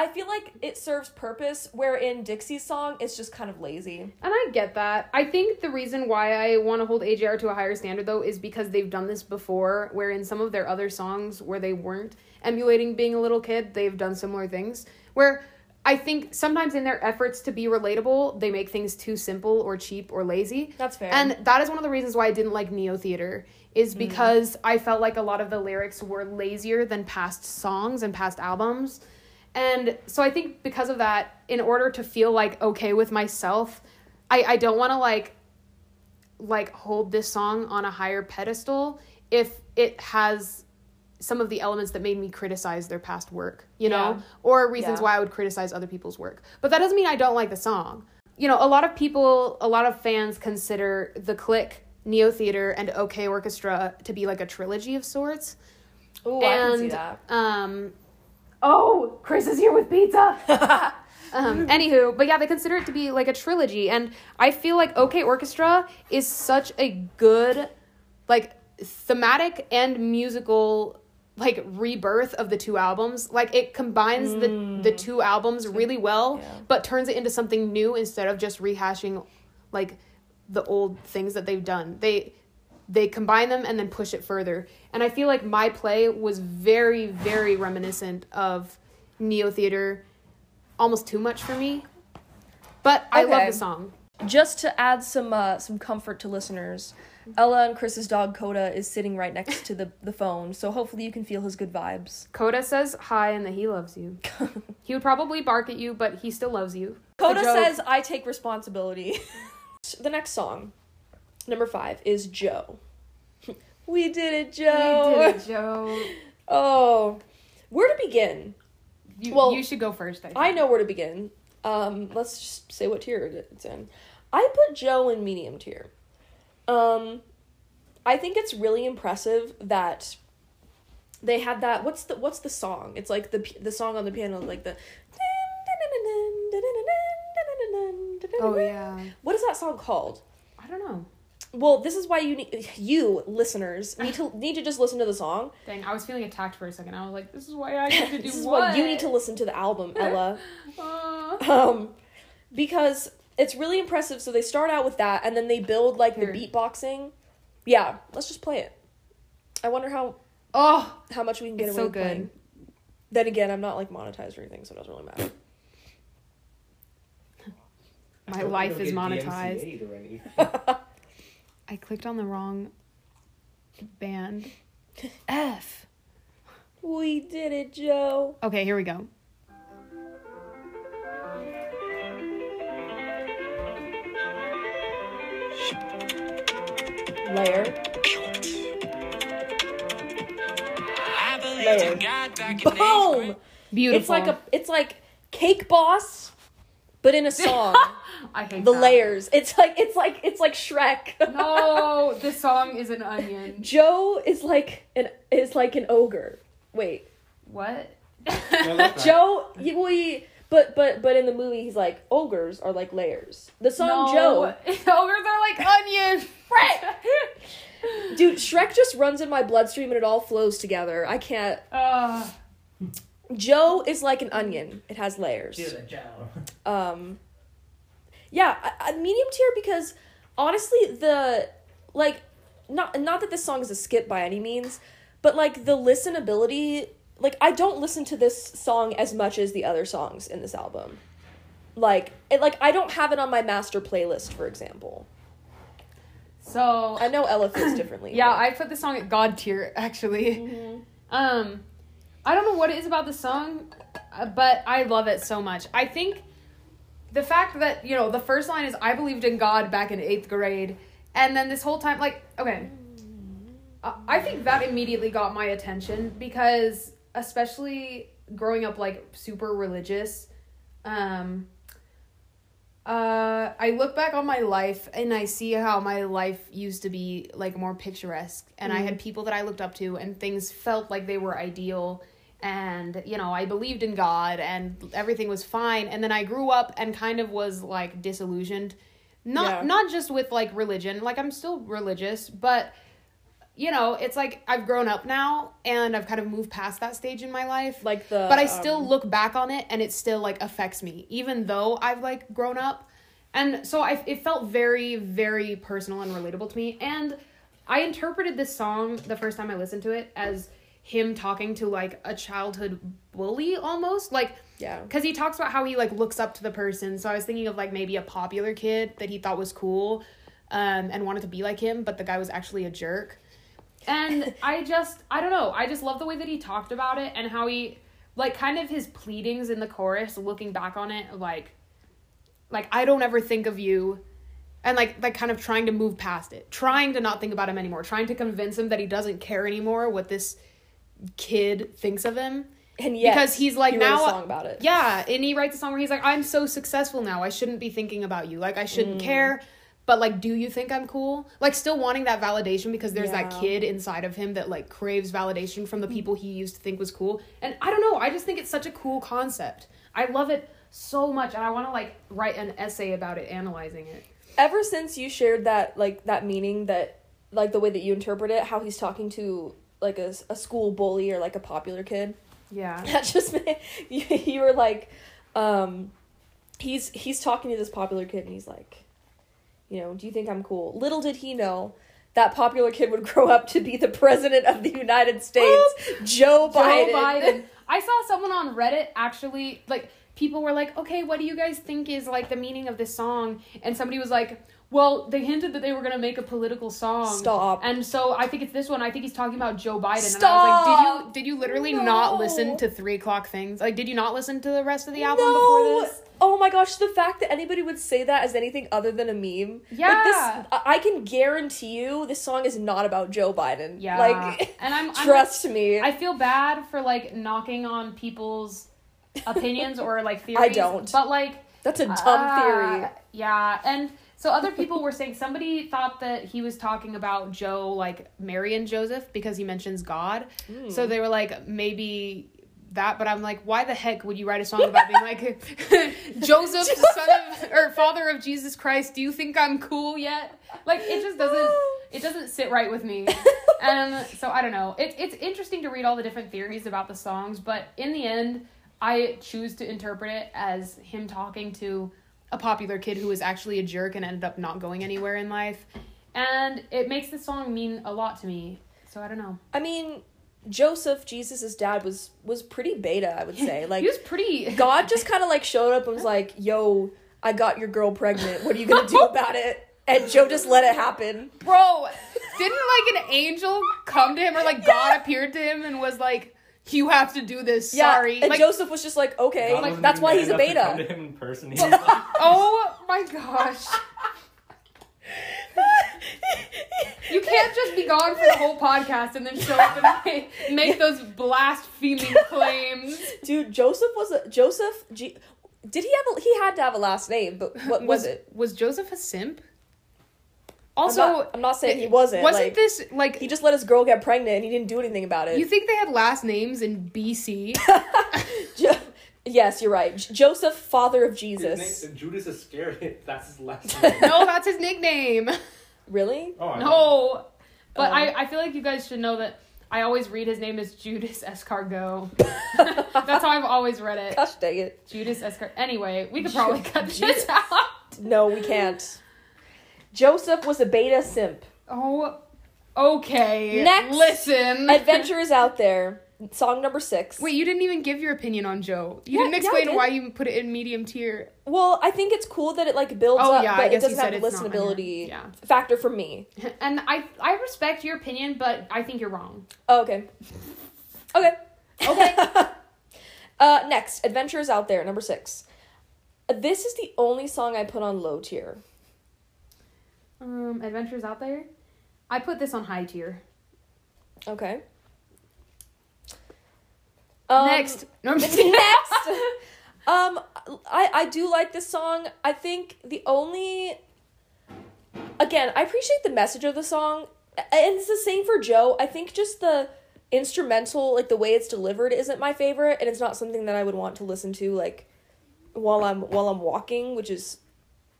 A: I feel like it serves purpose where in Dixie's song it's just kind of lazy.
B: And I get that. I think the reason why I want to hold AJR to a higher standard though is because they've done this before where in some of their other songs where they weren't emulating being a little kid, they've done similar things where I think sometimes in their efforts to be relatable, they make things too simple or cheap or lazy.
A: That's fair.
B: And that is one of the reasons why I didn't like Neotheater is mm. because I felt like a lot of the lyrics were lazier than past songs and past albums. And so I think because of that, in order to feel like okay with myself, I, I don't want to like like hold this song on a higher pedestal if it has some of the elements that made me criticize their past work, you know,
A: Yeah.
B: or reasons
A: Yeah.
B: why I would criticize other people's work. But that doesn't mean I don't like the song. You know, a lot of people, a lot of fans consider the Click, Neotheater, and OK Orchestra to be like a trilogy of sorts.
A: Ooh, I can see
B: And
A: that.
B: um, oh, Chris is here with pizza. um, anywho, but yeah, they consider it to be like a trilogy, and I feel like OK Orchestra is such a good, like, thematic and musical like rebirth of the two albums like it combines the the two albums really well
A: yeah.
B: but turns it into something new instead of just rehashing like the old things that they've done they they combine them and then push it further. And i feel like my play was very very reminiscent of neotheater almost too much for me. But i love the song.
A: Just to add some uh, some comfort to listeners, Ella and Chris's dog Coda is sitting right next to the, the phone, so hopefully you can feel his good vibes.
B: coda says hi and that he loves you. He would probably bark at you but he still loves you.
A: Coda says, I take responsibility. the next song, number five, is Joe. we did it, Joe.
B: We did it, Joe.
A: Oh, where to begin?
B: You,
A: Well,
B: you should go first. I, think.
A: I know where to begin. Um, let's just say what tier it's in. I put Joe in medium tier. Um, I think it's really impressive that they had that. What's the What's the song? It's like the the song on the piano, like the.
B: Oh yeah.
A: What is that song called?
B: I don't know.
A: Well, this is why you need you listeners need to need to just listen to the song.
B: Dang, I was feeling attacked for a second. I was like, "This is why I need to do
A: This is
B: what?
A: why you need to listen to the album, Ella.
B: Uh,
A: um because it's really impressive so they start out with that and then they build like
B: Here.
A: the beatboxing yeah let's just play it i wonder how
B: oh,
A: how much we can get
B: It's
A: away
B: so
A: with playing.
B: good.
A: then again i'm not like monetized or anything so it doesn't really matter
B: my life is monetized.
C: Already.
B: I clicked on the wrong band. F.
A: we did it joe
B: Okay, here we go.
A: layer
D: Layer.
A: boom
B: Beautiful.
A: it's like a it's like cake boss but in a song
B: I hate
A: the
B: that.
A: layers it's like it's like it's like shrek
B: No, this song is an onion.
A: joe is like an is like an ogre wait
B: What?
A: Joe, we, but but but in the movie, he's like ogres are like layers. The song
B: no.
A: Joe,
B: Ogres are like onions. right.
A: dude, Shrek just runs in my bloodstream and it all flows together. I can't.
B: Uh,
A: Joe is like an onion; it has layers.
C: Do the Joe.
A: Um, yeah, a, a medium tier because honestly, the like not not that this song is a skip by any means, but like the listenability. Like I don't listen to this song as much as the other songs in this album. Like it, like I don't have it on my master playlist, for example.
B: so
A: I know Ella feels differently.
B: Yeah,
A: but-
B: I put the song at God tier actually.
A: Mm-hmm.
B: Um, I don't know what it is about the song, uh, but I love it so much. I think the fact that you know the first line is "I believed in God" back in eighth grade, and then this whole time, like, okay, I I think that immediately got my attention because especially growing up like super religious, um, uh, I look back on my life and I see how my life used to be like more picturesque, and I had people that I looked up to, and things felt like they were ideal. And you know, I believed in God, and everything was fine. And then I grew up and kind of was like disillusioned, not
A: Yeah.
B: not just with like religion. Like I'm still religious, but you know, it's like I've grown up now, and I've kind of moved past that stage in my life
A: Like the
B: but I still
A: um,
B: look back on it and it still like affects me, even though I've like grown up. And so I it felt very, very personal and relatable to me. And I interpreted this song the first time I listened to it as him talking to like a childhood bully almost. Like
A: Yeah.
B: because he talks about how he like looks up to the person. So I was thinking of like maybe a popular kid that he thought was cool um, and wanted to be like him, but the guy was actually a jerk. And I just, I don't know. I just love the way that he talked about it and how he, like, kind of his pleadings in the chorus, looking back on it, like, like I don't ever think of you, and like, like kind of trying to move past it, trying to not think about him anymore, trying to convince him that he doesn't care anymore what this kid thinks of him.
A: and yet,
B: because he's like
A: he
B: now
A: a song about it.
B: Yeah, and he writes a song where he's like, "I'm so successful now. I shouldn't be thinking about you. Like I shouldn't
A: Mm.
B: care." But like, do you think I'm cool? Like, still wanting that validation because there's that kid inside of him that like craves validation from the people he used to think was cool. And I don't know. I just think it's such a cool concept. I love it so much, and I want to like write an essay about it, analyzing it.
A: ever since you shared that like that meaning that like the way that you interpret it how he's talking to like a, a school bully or like a popular kid
B: Yeah.
A: that just you, you were like um he's he's talking to this popular kid and he's like you know do you think i'm cool little did he know that popular kid would grow up to be the president of the united states joe biden,
B: Joe Biden. I saw someone on Reddit actually like people were like, "Okay, what do you guys think is like the meaning of this song?" And somebody was like, "Well, they hinted that they were going to make a political song."
A: Stop.
B: And so I think it's this one. I think he's talking about Joe Biden. And I was
A: Stop.
B: like, "Did you did you literally not listen to 3 o'clock things? Like did you not listen to the rest of the album
A: no.
B: before this?"
A: Oh my gosh, the fact that anybody would say that as anything other than a meme. Like
B: Yeah.
A: this I can guarantee you this song is not about Joe Biden.
B: Yeah.
A: Like
B: and I'm, I'm
A: trust me.
B: I feel bad for like knocking on people's opinions or like theories.
A: I don't.
B: But like
A: That's a dumb
B: Ah,
A: theory.
B: Yeah, and so other people were saying somebody thought that he was talking about Joe like Mary and Joseph because he mentions God.
A: Hmm.
B: So they were like maybe that, but I'm like, why the heck would you write a song about being like Joseph, son of or father of Jesus Christ? Do you think I'm cool yet? Like it just doesn't it doesn't sit right with me. and so I don't know. It's it's interesting to read all the different theories about the songs, but in the end, I choose to interpret it as him talking to a popular kid who was actually a jerk and ended up not going anywhere in life. And it makes the song mean a lot to me. So I don't know.
A: I mean, Joseph, Jesus' dad, was was pretty beta, I would say. Like
B: he was pretty
A: God just kinda like showed up and was like, Yo, I got your girl pregnant. What are you gonna do about it? And Joe just let it happen.
B: Bro, didn't like an angel come to him or like God appeared to him and was like, You have to do this.
A: Yeah.
B: Sorry.
A: And
B: Like
A: Joseph was just like, okay,
C: God
A: like that's why he's a
C: enough to Come
A: beta.
C: to him in person. He like,
B: Oh my gosh. You can't just be gone for the whole podcast and then show up and make, make those blaspheming claims.
A: Dude, Joseph was a Joseph. G- did he have? A, he had to have a last name, but what was, it?
B: Was Joseph a simp?
A: I'm
B: Also,
A: not, I'm not saying he wasn't.
B: Wasn't
A: like,
B: this like
A: he just let his girl get pregnant and he didn't do anything about it?
B: you think they had last names in BC?
A: Jo- yes, you're right. J- Joseph, father of
C: his
A: Jesus.
C: name, Judas Iscariot. That's his last name.
B: no, that's his nickname.
A: Really?
C: Oh, I know.
B: No. But
A: Um,
B: I, I feel like you guys should know that I always read his name as Judas Escargot. That's how I've always read it.
A: Gosh dang it!
B: Judas Escar. Anyway, we could probably cut this
A: Judas-
B: out.
A: No, we can't. Joseph was a beta simp.
B: Oh, okay.
A: Next.
B: Listen.
A: Adventure is out there. Song number six.
B: Wait, you didn't even give your opinion on Joe. You
A: Yeah,
B: didn't
A: yeah,
B: explain
A: did.
B: why you put it in medium tier.
A: Well, I think it's cool that it like builds
B: Oh,
A: up,
B: yeah,
A: but it doesn't have a
B: it's not linear.
A: listenability
B: Yeah.
A: factor for me.
B: And I I respect your opinion, but I think you're wrong.
A: Oh, okay. Okay.
B: Okay.
A: uh, next, Adventure is out there, number six. This is the only song I put on low tier.
B: Um, adventures out there. I put this on high tier.
A: Okay. Um,
B: Next. No,
A: Next. Um, I I do like this song. I think the only, again, I appreciate the message of the song, and it's the same for Joe. I think just the instrumental, like the way it's delivered, isn't my favorite, and it's not something that I would want to listen to like while I'm while I'm walking, which is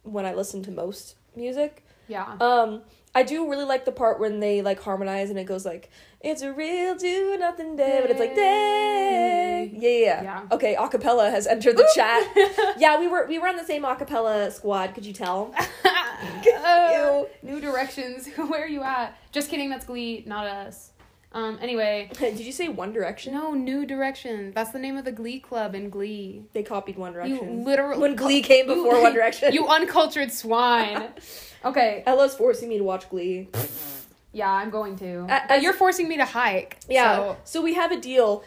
A: when I listen to most music.
B: Yeah.
A: Um, I do really like the part when they like harmonize and it goes like, "It's a real do nothing day," but it's like day. Yeah, yeah, yeah. Okay, acapella has entered the chat. yeah, we were we were on the same acapella squad. Could you tell?
B: Uh, new directions. Where are you at? Just kidding. That's Glee, not us. Um. Anyway,
A: Did you say One Direction?
B: no, New Direction. That's the name of the Glee club in Glee.
A: They copied One Direction.
B: You literally
A: when Glee came before One Direction.
B: you uncultured swine. Okay.
A: Ella's forcing me to watch Glee.
B: Yeah, I'm going to. You're forcing me to hike.
A: Yeah.
B: so-
A: So. we have a deal.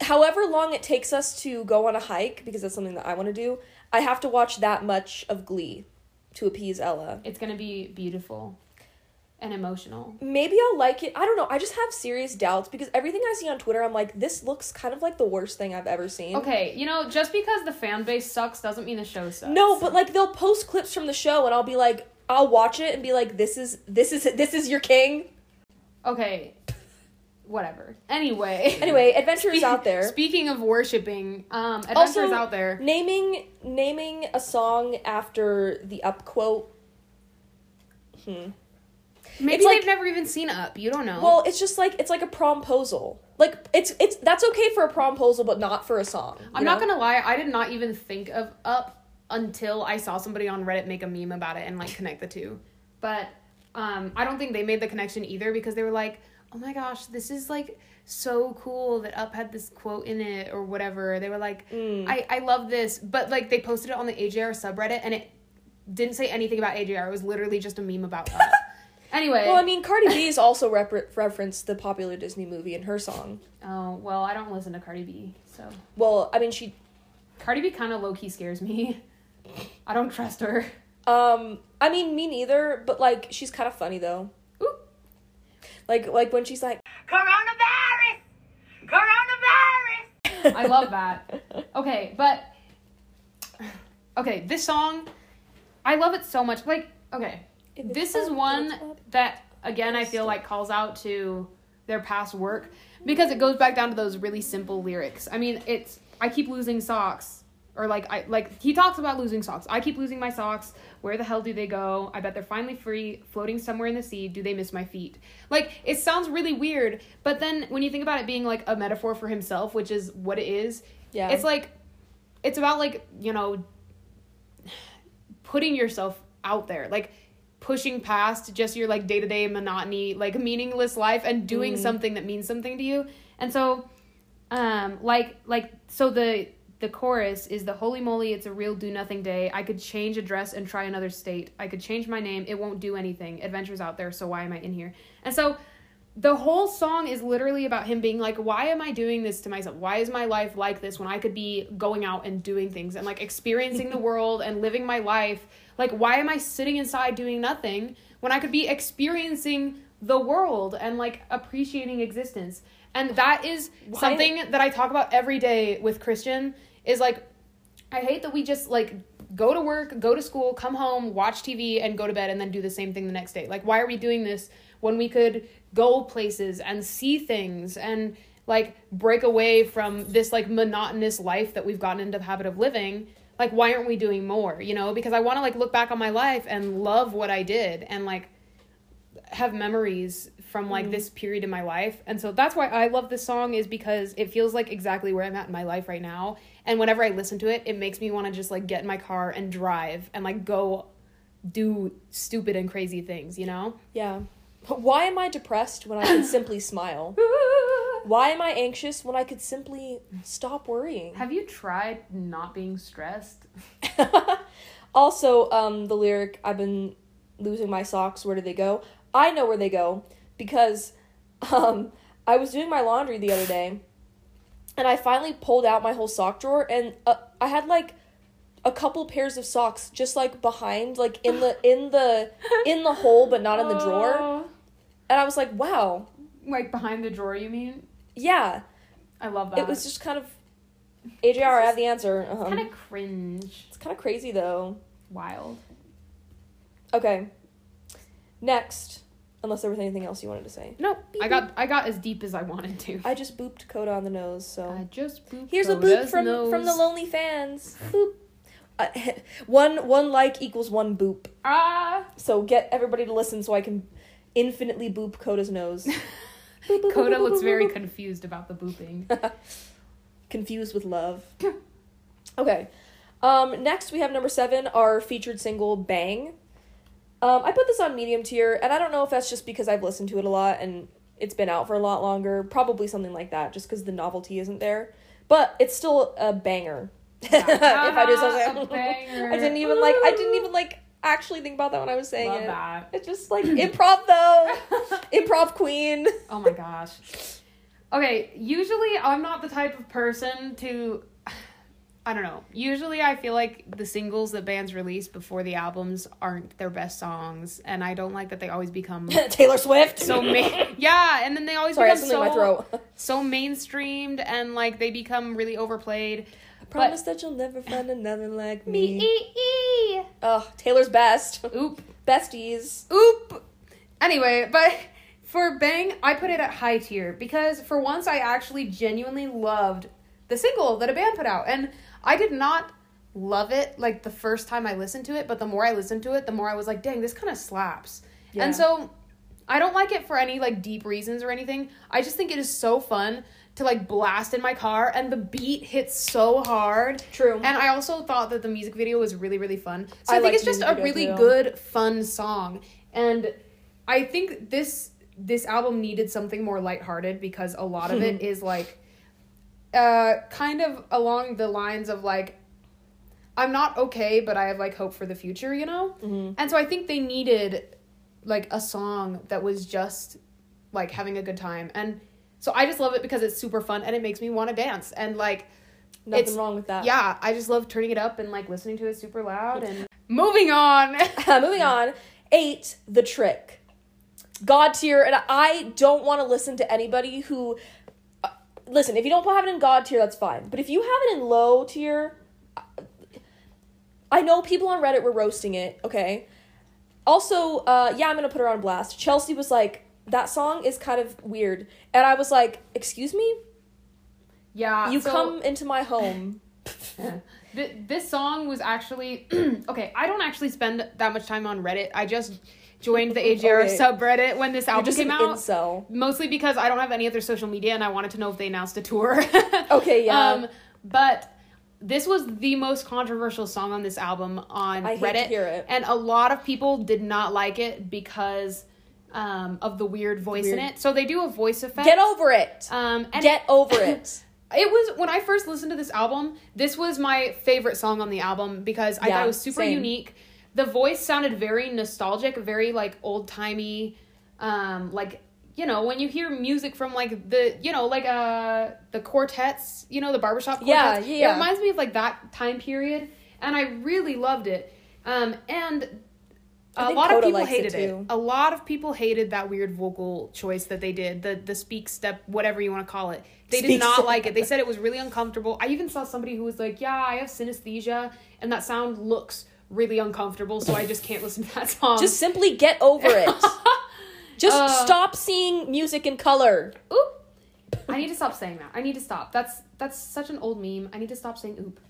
A: However long it takes us to go on a hike, because that's something that I want to do, I have to watch that much of Glee to appease Ella.
B: it's gonna be beautiful and emotional.
A: Maybe I'll like it. I don't know. I just have serious doubts because everything I see on Twitter, I'm like, this looks kind of like the worst thing I've ever seen.
B: Okay, you know, just because the fan base sucks doesn't mean the show sucks.
A: No, but like they'll post clips from the show and I'll be like, I'll watch it and be like, this is this is this is your king.
B: okay, whatever. Anyway,
A: Anyway, Adventure is out there.
B: Speaking of worshiping, um, adventures
A: Also,
B: out there.
A: Naming naming a song after the up quote. Hmm.
B: Maybe
A: like-
B: they've never even seen Up. You don't know.
A: Well, it's just like it's like a promposal. Like it's it's that's okay for a promposal, but not for a song.
B: I'm
A: you
B: not gonna lie. I did not even think of Up until I saw somebody on Reddit make a meme about it and like connect the two. But um, I don't think they made the connection either because they were like, "Oh my gosh, this is like so cool that Up had this quote in it or whatever." They were like,
A: Mm.
B: "I I love this," but like they posted it on the AJR subreddit and it didn't say anything about AJR. It was literally just a meme about Up. anyway.
A: Well, I mean, Cardi B has also rep- referenced the popular Disney movie in her song.
B: oh well, I don't listen to Cardi B, so
A: Well, I mean, she
B: Cardi B kind of low key scares me. I don't trust her.
A: Um, I mean, me neither, but like she's kind of funny though.
B: Ooh.
A: Like like when she's like,
D: Coronavirus! Coronavirus!
B: I love that. Okay, but okay, this song, I love it so much. Like, okay,
A: If it's
B: this is one that again I feel like calls out to their past work because it goes back down to those really simple lyrics. I mean, it's I keep losing socks. Or like I like he talks about losing socks. I keep losing my socks. Where the hell do they go? I bet they're finally free, floating somewhere in the sea. Do they miss my feet? Like it sounds really weird, but then when you think about it being like a metaphor for himself, which is what it is,
A: yeah,
B: it's like it's about like you know putting yourself out there like pushing past just your like day-to-day monotony like meaningless life and doing
A: Mm.
B: something that means something to you. And so um like like so the the chorus is the holy moly it's a real do nothing day. I could change address and try another state. I could change my name. It won't do anything. Adventures out there so why am i in here? And so the whole song is literally about him being like why am i doing this to myself? Why is my life like this when i could be going out and doing things and like experiencing the world and living my life? Like why am i sitting inside doing nothing when i could be experiencing the world and like appreciating existence? And that is
A: Why-
B: something that i talk about every day with christian is like I hate that we just like go to work, go to school, come home, watch TV, and go to bed, and then do the same thing the next day. Like, why are we doing this when we could go places and see things and like break away from this like monotonous life that we've gotten into the habit of living? Like, why aren't we doing more? You know, because I want to like look back on my life and love what I did and like have memories from like mm-hmm. this period in my life. And so that's why I love this song is because it feels like exactly where I'm at in my life right now. And whenever I listen to it, it makes me want to just like get in my car and drive and like go do stupid and crazy things, you know?
A: yeah. Why am I depressed when I can simply smile? Why am I anxious when I could simply stop worrying?
B: Have you tried not being stressed?
A: also, um, the lyric "I've been losing my socks. Where do they go?" I know where they go because, um, I was doing my laundry the other day, and I finally pulled out my whole sock drawer, and uh, I had like a couple pairs of socks just like behind, like in the in the in the hole, but not in the drawer. And I was like, "Wow,
B: Like behind the drawer, you mean?
A: yeah."
B: I love that.
A: It was just kind of AJR. I have the answer. Um,
B: kind of cringe.
A: it's kind of crazy though.
B: Wild.
A: Okay. Next, unless there was anything else you wanted to say,
B: No, I got I got as deep as I wanted to.
A: I just booped Coda on the nose. So
B: I just booped
A: here's a boop from
B: nose.
A: from the lonely fans. Boop. Uh, one one like equals one boop.
B: Ah,
A: So get everybody to listen so I can infinitely boop Coda's nose. Boop, boop, boop,
B: Coda
A: boop,
B: looks very confused about the booping.
A: confused with love. okay. Um, next we have number seven, our featured single "Bang." Um, I put this on medium tier, and I don't know if that's just because I've listened to it a lot and it's been out for a lot longer. Probably something like that, just because the novelty isn't there. But it's still a banger. if I do so say.
B: A banger.
A: I didn't even like. I didn't even like actually think about that when I was saying
B: Love
A: it.
B: that.
A: It's just like improv though. improv queen.
B: Oh my gosh. Okay, usually I'm not the type of person to I don't know. Usually I feel like the singles that bands release before the albums aren't their best songs and I don't like that they always become
A: Taylor Swift.
B: so main Yeah, and then they always
A: Sorry,
B: become so
A: throat.
B: so mainstreamed and like they become really overplayed.
A: Promise that you'll never find another like
B: Me
A: me. Oh, Taylor's best.
B: Oop.
A: Besties.
B: Oop. Anyway, but for Bang, I put it at high tier because for once I actually genuinely loved the single that a band put out. And I did not love it like the first time I listened to it, but the more I listened to it, the more I was like, dang, this kind of slaps.
A: Yeah.
B: And so I don't like it for any like deep reasons or anything. I just think it is so fun to like blast in my car and the beat hits so hard.
A: True.
B: And I also thought that the music video was really, really fun. So
A: I
B: I, think it's just a really
A: too.
B: good, fun song. And I think this this album needed something more lighthearted because a lot of it is like uh kind of along the lines of like I'm not okay, but I have like hope for the future, you know?
A: Mhm.
B: And so I think they needed like a song that was just like having a good time. And so I just love it because it's super fun and it makes me want to dance. And like
A: Nothing
B: it's-
A: wrong with that.
B: yeah, I just love turning it up and like listening to it super loud and moving on.
A: Moving on. Eight, The Trick. God tier, and I don't want to listen to anybody who. Uh, listen, if you don't have it in God tier, that's fine. But if you have it in low tier, I know people on Reddit were roasting it, okay? Also, uh, yeah, I'm gonna put her on blast. Chelsea was like, that song is kind of weird. And I was like, excuse me?
B: yeah,
A: You
B: so-
A: come into my home.
B: Th- this song was actually okay. I don't actually spend that much time on Reddit. I just joined the AJR
A: Okay.
B: subreddit when this
A: You're
B: album
A: just
B: came out.
A: incel.
B: Mostly because I don't have any other social media and I wanted to know if they announced a tour.
A: Okay, yeah.
B: Um, but this was the most controversial song on this album on
A: I
B: Reddit.
A: hear it.
B: And a lot of people did not like it because um, of the weird voice in it. So they do a voice effect.
A: Get over it.
B: Um,
A: Get over it.
B: it was when I first listened to this album, this was my favorite song on the album because I
A: Yeah,
B: thought it was super
A: same.
B: unique. The voice sounded very nostalgic, very like old timey, um, like you know when you hear music from like the you know like uh the quartets, you know the barbershop quartets.
A: yeah, yeah.
B: It reminds me of like that time period, and I really loved it. Um, and
A: I
B: a lot of people
A: likes it,
B: hated it. A lot of people hated that weird vocal choice that they did, the the speak step, whatever you want to call it. They
A: Speak
B: did not
A: step.
B: like it. They said it was really uncomfortable. I even saw somebody who was like, "Yeah, I have synesthesia, and that sound looks really uncomfortable, so I just can't listen to that song."
A: Just simply get over it. Just
B: Uh,
A: stop seeing music in color.
B: oop. I need to stop saying that. I need to stop. That's that's such an old meme. I need to stop saying oop.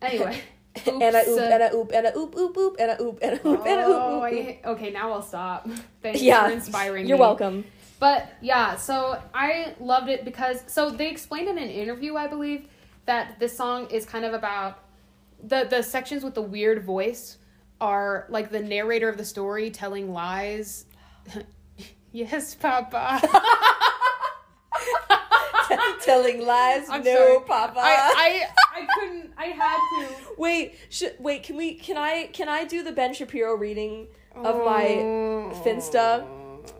B: Anyway,
A: And a oop, and a oop, and a oop, oop, oop, and a oop, and a oop, and a oop,
B: Oh,
A: oop,
B: I
A: oop.
B: hate- okay, now I'll stop. Thanks
A: Yeah,
B: for inspiring
A: You're
B: me.
A: welcome.
B: But yeah, so I loved it because so they explained in an interview, I believe, that this song is kind of about the the sections with the weird voice are like the narrator of the story telling lies. yes, Papa.
A: Telling lies,
B: I'm
A: no,
B: sorry.
A: Papa.
B: I, I I had to.
A: wait, sh- wait. Can we? Can I? Can I do the Ben Shapiro reading of my Finsta?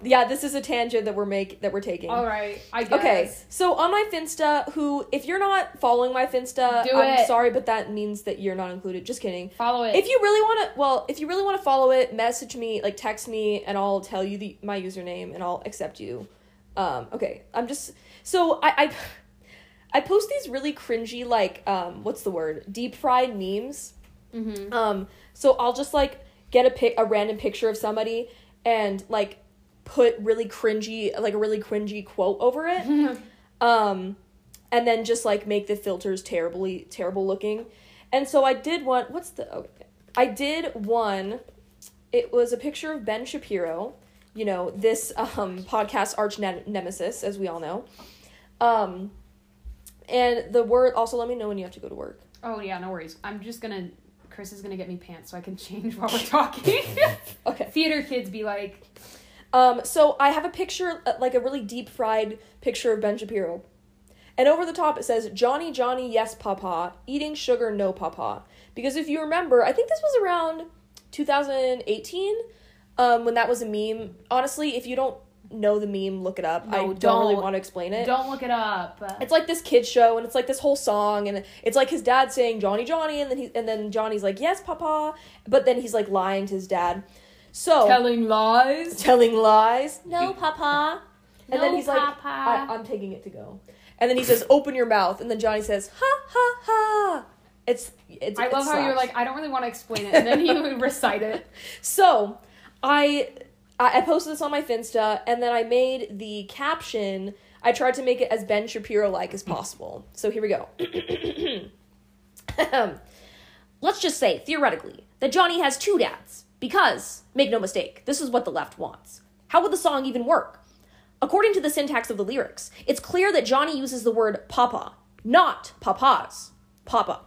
A: Yeah, this is a tangent that we're make that we're taking.
B: All right, I guess.
A: Okay, so on my Finsta, who if you're not following my Finsta,
B: Do
A: I'm
B: it.
A: sorry, but that means that you're not included. Just kidding.
B: Follow it.
A: If you really want to, well, if you really want to follow it, message me, like text me, and I'll tell you the my username, and I'll accept you. Um, okay, I'm just so I I I post these really cringy like um what's the word? Deep fried memes.
B: Mm-hmm.
A: Um so I'll just like get a pic a random picture of somebody and like put really cringy like a really cringy quote over it. um and then just like make the filters terribly terrible looking. And so I did one what's the okay. I did one it was a picture of Ben Shapiro, you know, this um podcast arch ne- nemesis as we all know. Um and the word also let me know when you have to go to work.
B: Oh yeah, no worries. I'm just gonna. Chris is gonna get me pants so I can change while we're talking.
A: Okay.
B: Theater kids be like,
A: Um, so I have a picture, uh, like a really deep fried picture of Ben Shapiro. And over the top it says, Johnny, Johnny, yes, papa. Eating sugar, no, papa. Because if you remember, I think this was around 2018 um, when that was a meme. Honestly, if you don't know the meme, look it up. I don't, really
B: don't.
A: want to explain it.
B: don't look it up.
A: It's like this kid show, and it's like this whole song, and it's like his dad saying Johnny, Johnny, and then he and then Johnny's like yes, papa, but then he's like lying to his dad. So
B: telling lies.
A: telling lies. No, Papa. And then
B: No,
A: he's like,
B: Papa.
A: I, I'm taking it to go. And then he says, open your mouth. And then Johnny says, ha, ha, ha. It's, it's,
B: I
A: it
B: love how you're like, I don't really want to explain it, and then you recite it.
A: So, I, I I posted this on my Finsta, and then I made the caption, I tried to make it as Ben Shapiro-like as possible. So here we go. Let's just say, theoretically, that Johnny has two dads. Because, make no mistake, this is what the left wants. How would the song even work? According to the syntax of the lyrics, it's clear that Johnny uses the word papa, not papas. Papa.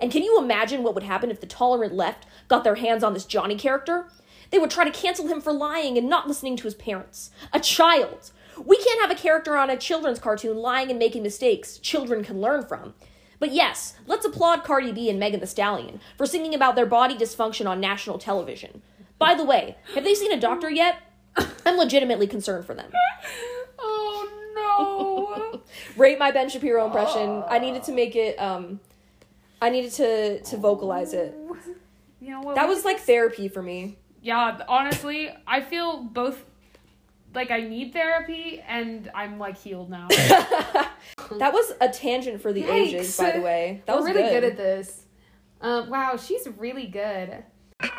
A: And can you imagine what would happen if the tolerant left got their hands on this Johnny character? They would try to cancel him for lying and not listening to his parents. A child! We can't have a character on a children's cartoon lying and making mistakes children can learn from. But yes, let's applaud Cardi B and Megan Thee Stallion for singing about their body dysfunction on national television. By the way, have they seen a doctor yet? I'm legitimately concerned for them.
B: Oh no.
A: Rate my Ben Shapiro impression. I needed to make it um I needed to to vocalize it.
B: you know what?
A: That was like therapy for me.
B: Yeah. Honestly, I feel both. Like I need therapy, and I'm like healed now.
A: That was a tangent for the ages, by the way. That
B: We're
A: was
B: really
A: good.
B: good. at this. Um, wow, she's really good.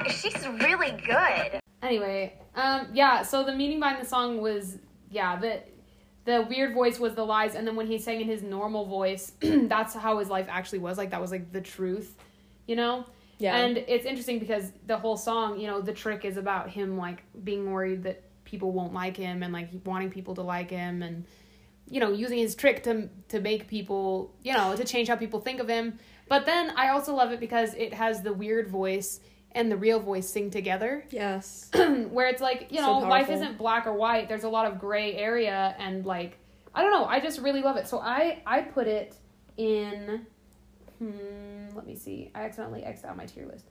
D: She's really good.
B: Anyway, um, yeah. So the meaning behind the song was, yeah, the the weird voice was the lies, and then when he sang in his normal voice, that's how his life actually was. Like that was like the truth, you know.
A: Yeah.
B: And it's interesting because the whole song, you know, the trick is about him like being worried that people won't like him and like wanting people to like him and you know using his trick to to make people you know to change how people think of him. But then i also love it because it has the weird voice and the real voice sing together.
A: Yes.
B: where it's like you
A: So
B: know life isn't black or white. There's a lot of gray area and like i don't know. I just really love it. So i i put it in hmm let me see i accidentally xed out my tier list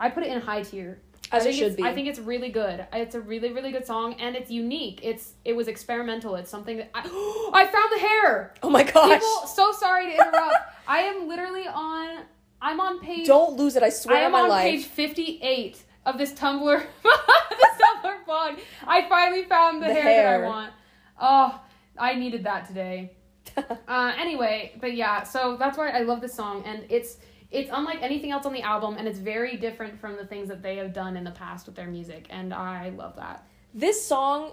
B: i put it in high tier
A: As
B: I
A: it should be.
B: I think it's really good. It's a really, really good song, and it's unique. It's it was experimental. It's something that I, I found the hair.
A: Oh my gosh.
B: People, so sorry to interrupt. I am literally on. I'm on page.
A: Don't lose it, I
B: I
A: swear on
B: am on
A: life.
B: page 58 of this Tumblr, this Tumblr blog. I finally found the,
A: The
B: hair, that. I want. Oh, I needed that today. uh, anyway, but yeah, so that's why I love this song, and it's it's unlike anything else on the album, and it's very different from the things that they have done in the past with their music, and I love that.
A: this song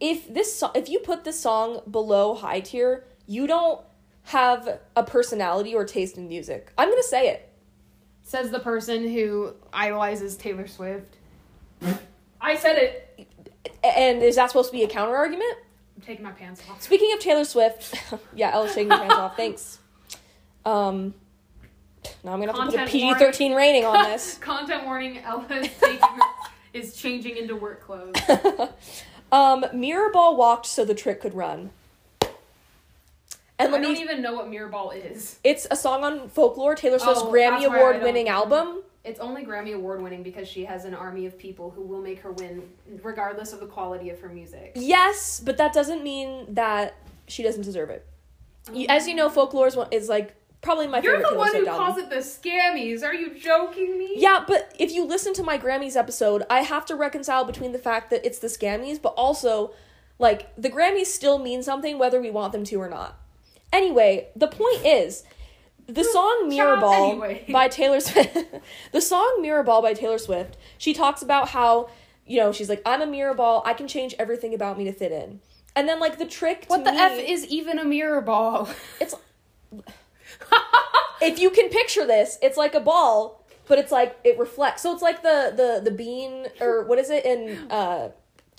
A: if this so- if you put this song below high tier, you don't have a personality or taste in music. I'm to say it.
B: Says the person who idolizes Taylor Swift. I said it.
A: And is that supposed to be a counter argument?
B: I'm taking my pants off.
A: Speaking of Taylor Swift, yeah, Ella's shaking her pants off. Thanks. Um, now I'm gonna have to put a
B: Content
A: PG thirteen rating on this.
B: Content warning: Ella is, taking, is changing into work clothes.
A: um, Mirrorball walked so the trick could run. And let I
B: don't
A: me.
B: even know what Mirrorball is.
A: It's a song on folklore. Taylor Swift's
B: Oh,
A: Grammy
B: that's why I
A: Award winning
B: don't-
A: album.
B: It's only Grammy Award winning because she has an army of people who will make her win, regardless of the quality of her music.
A: Yes, but that doesn't mean that she doesn't deserve it. As you know, folklore is, one, is like probably my favorite.
B: You're
A: the
B: one who
A: album.
B: calls it the scammies. Are you joking me?
A: Yeah, but if you listen to my Grammys episode, I have to reconcile between the fact that it's the scammies, but also, like, the Grammys still mean something whether we want them to or not. Anyway, the point is, the song Mirrorball
B: anyway.
A: by Taylor Swift. the song Mirrorball by Taylor Swift. She talks about how you know she's like I'm a mirror ball. I can change everything about me to fit in. And then like the trick. To
B: What the
A: me-
B: f is even a mirror ball?
A: It's if you can picture this, it's like a ball, but it's like it reflects. So it's like the the the bean or what is it in uh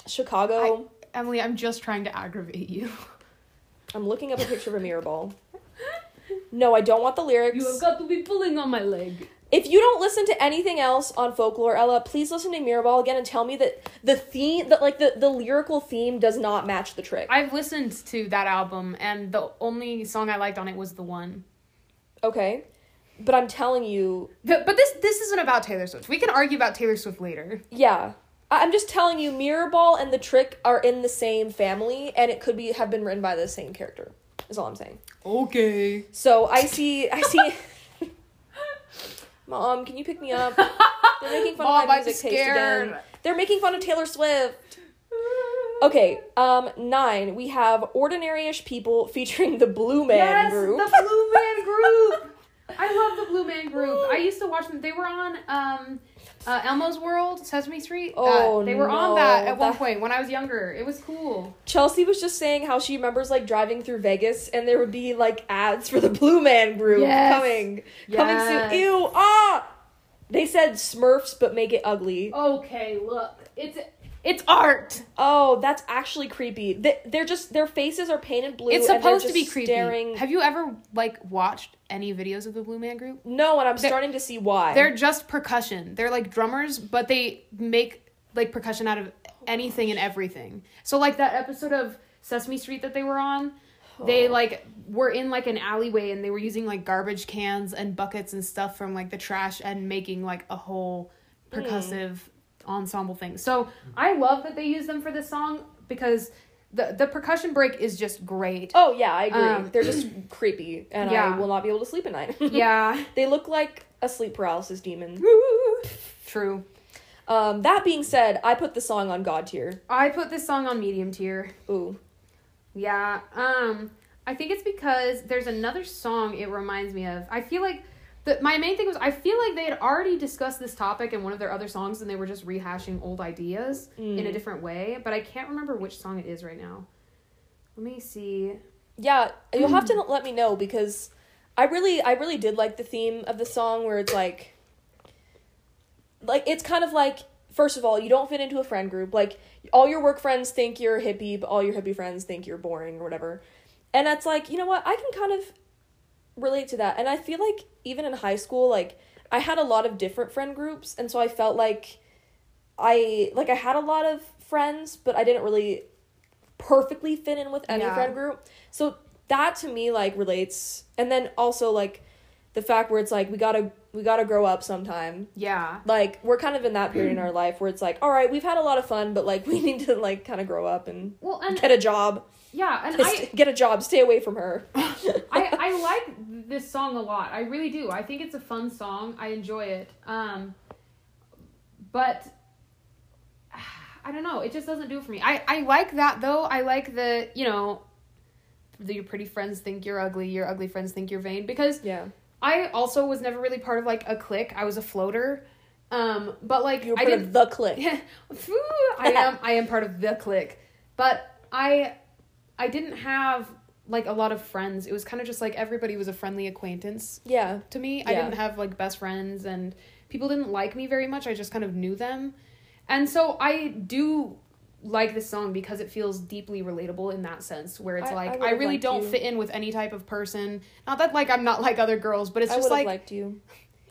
A: Chicago?
B: Emily, I'm just trying to aggravate you.
A: I'm looking up a picture of a mirror ball. No, I don't want the lyrics.
B: You have got to be pulling on my leg.
A: if you don't listen to anything else on folklore, Ella, please listen to Mirrorball again and tell me that the theme, that like the the lyrical theme, does not match the trick.
B: I've listened to that album, and the only song I liked on it was the one.
A: okay, but I'm telling you,
B: But, but this this isn't about Taylor Swift. We can argue about Taylor Swift later.
A: yeah, I'm just telling you, Mirrorball and the trick are in the same family, and it could be have been written by the same character. Is all I'm saying.
B: Okay.
A: So I see, I see. Mom, can you pick me up? They're making fun
B: Mom,
A: of my
B: I'm
A: music taste again. They're making fun of Taylor Swift. Okay, um, nine. We have ordinary-ish people featuring the Blue Man
B: yes,
A: Group.
B: the Blue Man Group. I love the Blue Man Group. I used to watch them. They were on um, uh, Elmo's World, Sesame Street.
A: Oh,
B: Uh, they were
A: no,
B: on that at one point when I was younger. It was cool.
A: Chelsea was just saying how she remembers like driving through Vegas and there would be like ads for the Blue Man Group
B: Yes.
A: coming, coming soon. Ew, ah! They said Smurfs, but make it ugly.
B: Okay, look, it's it's art.
A: Oh, that's actually creepy. They, they're just their faces are painted blue.
B: It's supposed to be creepy.
A: Staring.
B: Have you ever like watched any videos of the Blue Man Group?
A: No, and I'm
B: They're-
A: starting to see why.
B: They're just percussion. They're like drummers, but they make like percussion out of anything and everything. So like that episode of Sesame Street that they were on, they like were in like an alleyway and they were using like garbage cans and buckets and stuff from like the trash and making like a whole hmm. percussive ensemble thing. So I love that they use them for this song because the the percussion break is just great.
A: Oh yeah, I agree.
B: Um,
A: they're just creepy, and I will not be able to sleep at night.
B: Yeah,
A: they look like a sleep paralysis demon.
B: true.
A: um, that being said, I put the song on God tier.
B: I put this song on medium tier.
A: Ooh,
B: Yeah. Um I think it's because there's another song it reminds me of. I feel like the my main thing was I feel like they had already discussed this topic in one of their other songs and they were just rehashing old ideas in a mm. different way, but I can't remember which song it is right now. Let me see.
A: yeah, you'll have to hmm. let me know because I really, I really did like the theme of the song where it's like, like it's kind of like first of all, you don't fit into a friend group. Like all your work friends think you're a hippie, but all your hippie friends think you're boring or whatever. And that's like, you know what? I can kind of relate to that. And I feel like even in high school, like I had a lot of different friend groups, and so I felt like I like I had a lot of friends, but I didn't really perfectly fit in with any
B: Yeah.
A: friend group. So that to me like relates. And then also like the fact where it's like we got to we got to grow up sometime.
B: Yeah.
A: Like we're kind of in that period in our life where it's like, all right, we've had a lot of fun, but like we need to like kind of grow up and
B: Well, and
A: get a job.
B: yeah, and I
A: get a job. Stay away from her.
B: I, I like this song a lot. I really do. I think it's a fun song. I enjoy it. Um, but I don't know. It just doesn't do it for me. I, I like that though. I like the you know, the, your pretty friends think you're ugly. Your ugly friends think you're vain. Because
A: yeah.
B: I also was never really part of like a clique. I was a floater. Um, but like
A: You were
B: I
A: part
B: did
A: of the clique.
B: I am I am part of the clique. But I I didn't have like a lot of friends. It was kind of just like everybody was a friendly acquaintance
A: Yeah.
B: to me. I didn't have like best friends and people didn't like me very much. I just kind of knew them. And so I do like this song because it feels deeply relatable in that sense where it's
A: I- I
B: like I,
A: would've
B: really don't
A: you.
B: fit in with any type of person. Not that like I'm not like other girls, but it's
A: I
B: just
A: would have
B: like
A: liked you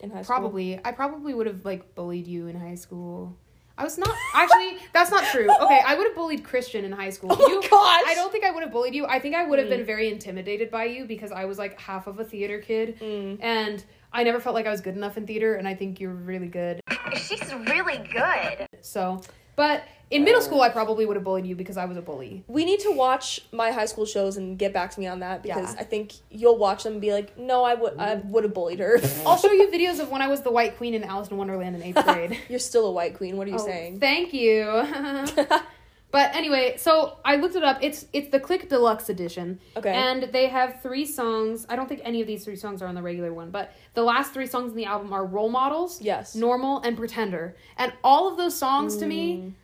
A: in high school.
B: Probably. I probably would have like bullied you in high school. I was not actually that's not true. Okay, I would have bullied Christian in high school.
A: Oh
B: you,
A: gosh.
B: I don't think I would have bullied you. I think I would have been very intimidated by you because I was like half of a theater kid
A: Hmm.
B: and I never felt like I was good enough in theater and I think you're really good.
D: She's really good.
B: So, but in middle school I probably would have bullied you because I was a bully.
A: We need to watch my high school shows and get back to me on that because
B: Yeah.
A: I think you'll watch them and be like, no, I would I would have bullied her.
B: I'll show you videos of when I was the White Queen in Alice in Wonderland in 8th grade.
A: You're still a white queen. What are you
B: Oh,
A: saying?
B: Thank you. But anyway, so I looked it up. It's it's the Click Deluxe edition.
A: Okay.
B: And they have three songs. I don't think any of these three songs are on the regular one, but the last three songs in the album are Role Models,
A: Yes.
B: Normal, and Pretender. And all of those songs to
A: Mm.
B: me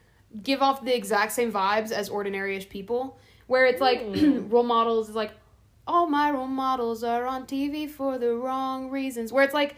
B: give off the exact same vibes as Ordinary-ish People, where it's like
A: Mm.
B: Role Models is like all my role models are on TV for the wrong reasons. Where it's like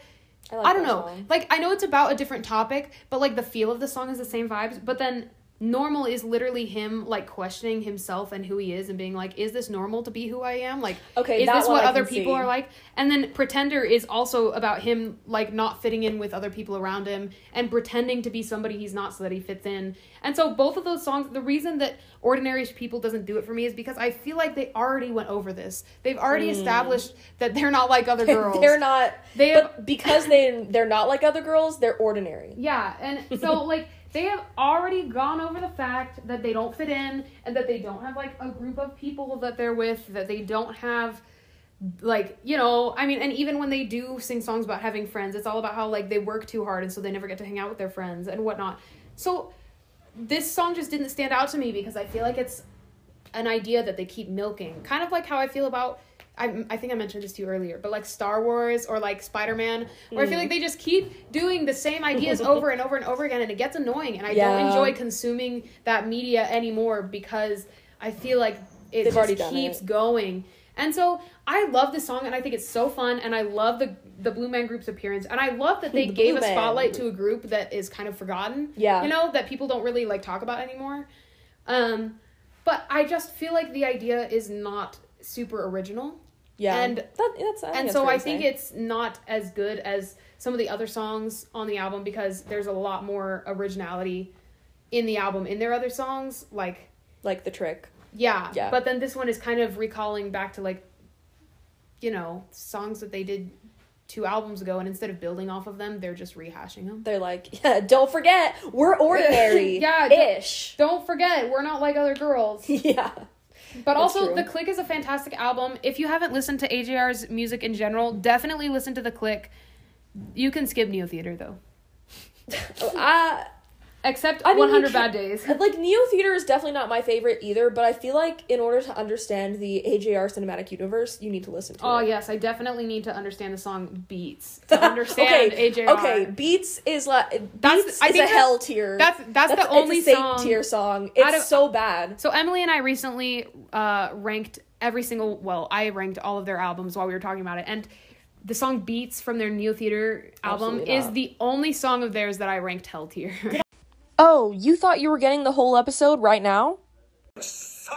A: like
B: I don't
A: that
B: know.
A: song.
B: Like I know it's about a different topic, but like the feel of the song is the same vibes. But then normal is literally him like questioning himself and who he is and being like, is this normal to be who I am? Like,
A: Okay,
B: is this what other people
A: see.
B: are like? And then pretender is also about him like not fitting in with other people around him and pretending to be somebody he's not so that he fits in. And so both of those songs, the reason that ordinary people doesn't do it for me is because I feel like they already went over this. They've already hmm. established that they're not like other girls.
A: They're not.
B: They
A: but because they they're not like other girls, they're ordinary.
B: Yeah, and so like they have already gone over the fact that they don't fit in and that they don't have like a group of people that they're with, that they don't have like, you know, I mean, and even when they do sing songs about having friends, it's all about how like they work too hard and so they never get to hang out with their friends and whatnot. So this song just didn't stand out to me because I feel like it's an idea that they keep milking. Kind of like how I feel about I, I think I mentioned this to you earlier, but like Star Wars or like Spider Man, where I feel like they just keep doing the same ideas over and over and over again, and it gets annoying. And I
A: Yeah.
B: don't enjoy consuming that media anymore because I feel like it
A: They've
B: just keeps
A: it.
B: going. And so I love this song, and I think it's so fun, and I love the the Blue Man Group's appearance, and I love that they
A: The
B: gave
A: Blue
B: a spotlight
A: Group.
B: to a group that is kind of forgotten.
A: Yeah.
B: you know that people don't really like talk about anymore. Um, but I just feel like the idea is not super original.
A: Yeah,
B: And-
A: that, that's I
B: and so I think it's not as good as some of the other songs on the album because there's a lot more originality in the album in their other songs like
A: like the trick.
B: yeah,
A: Yeah.
B: but then this one is kind of recalling back to like you know songs that they did two albums ago and instead of building off of them they're just rehashing them
A: They're like, yeah, don't forget, we're ordinary.
B: Yeah, don't-
A: ish.
B: don't forget we're not like other girls
A: yeah.
B: But
A: That's
B: also,
A: true.
B: The Click is a fantastic album. If you haven't listened to AJR's music in general, definitely listen to The Click. You can skip Neotheater though,
A: Oh, uh, I
B: except
A: I mean,
B: 100
A: can-
B: Bad Days.
A: like Neo Theater is definitely not my favorite either, but I feel like in order to understand the AJR cinematic universe, you need to listen to
B: Oh
A: it.
B: yes, I definitely need to understand the song Beats to understand
A: okay,
B: AJR.
A: Okay, Beats is like
B: That's-
A: Beats
B: I
A: is a
B: think that-
A: hell tier.
B: that's- that's the
A: it's
B: only
A: a
B: song
A: tier song. It's
B: of-
A: so bad.
B: So Emily and I recently uh, ranked every single. Well, I ranked all of their albums while we were talking about it, and the song "Beats" from their Neotheater album is the only song of theirs that I ranked hell tier.
A: Oh, you thought you were getting the whole episode right now? Psych!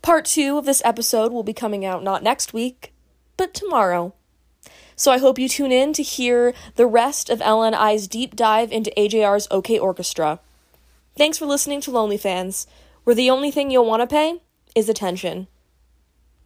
A: Part two of this episode will be coming out not next week, but tomorrow. So I hope you tune in to hear the rest of Ellen I's deep dive into AJR's OK Orchestra. Thanks for listening to Lonely Fans, where the only thing you'll want to pay is attention.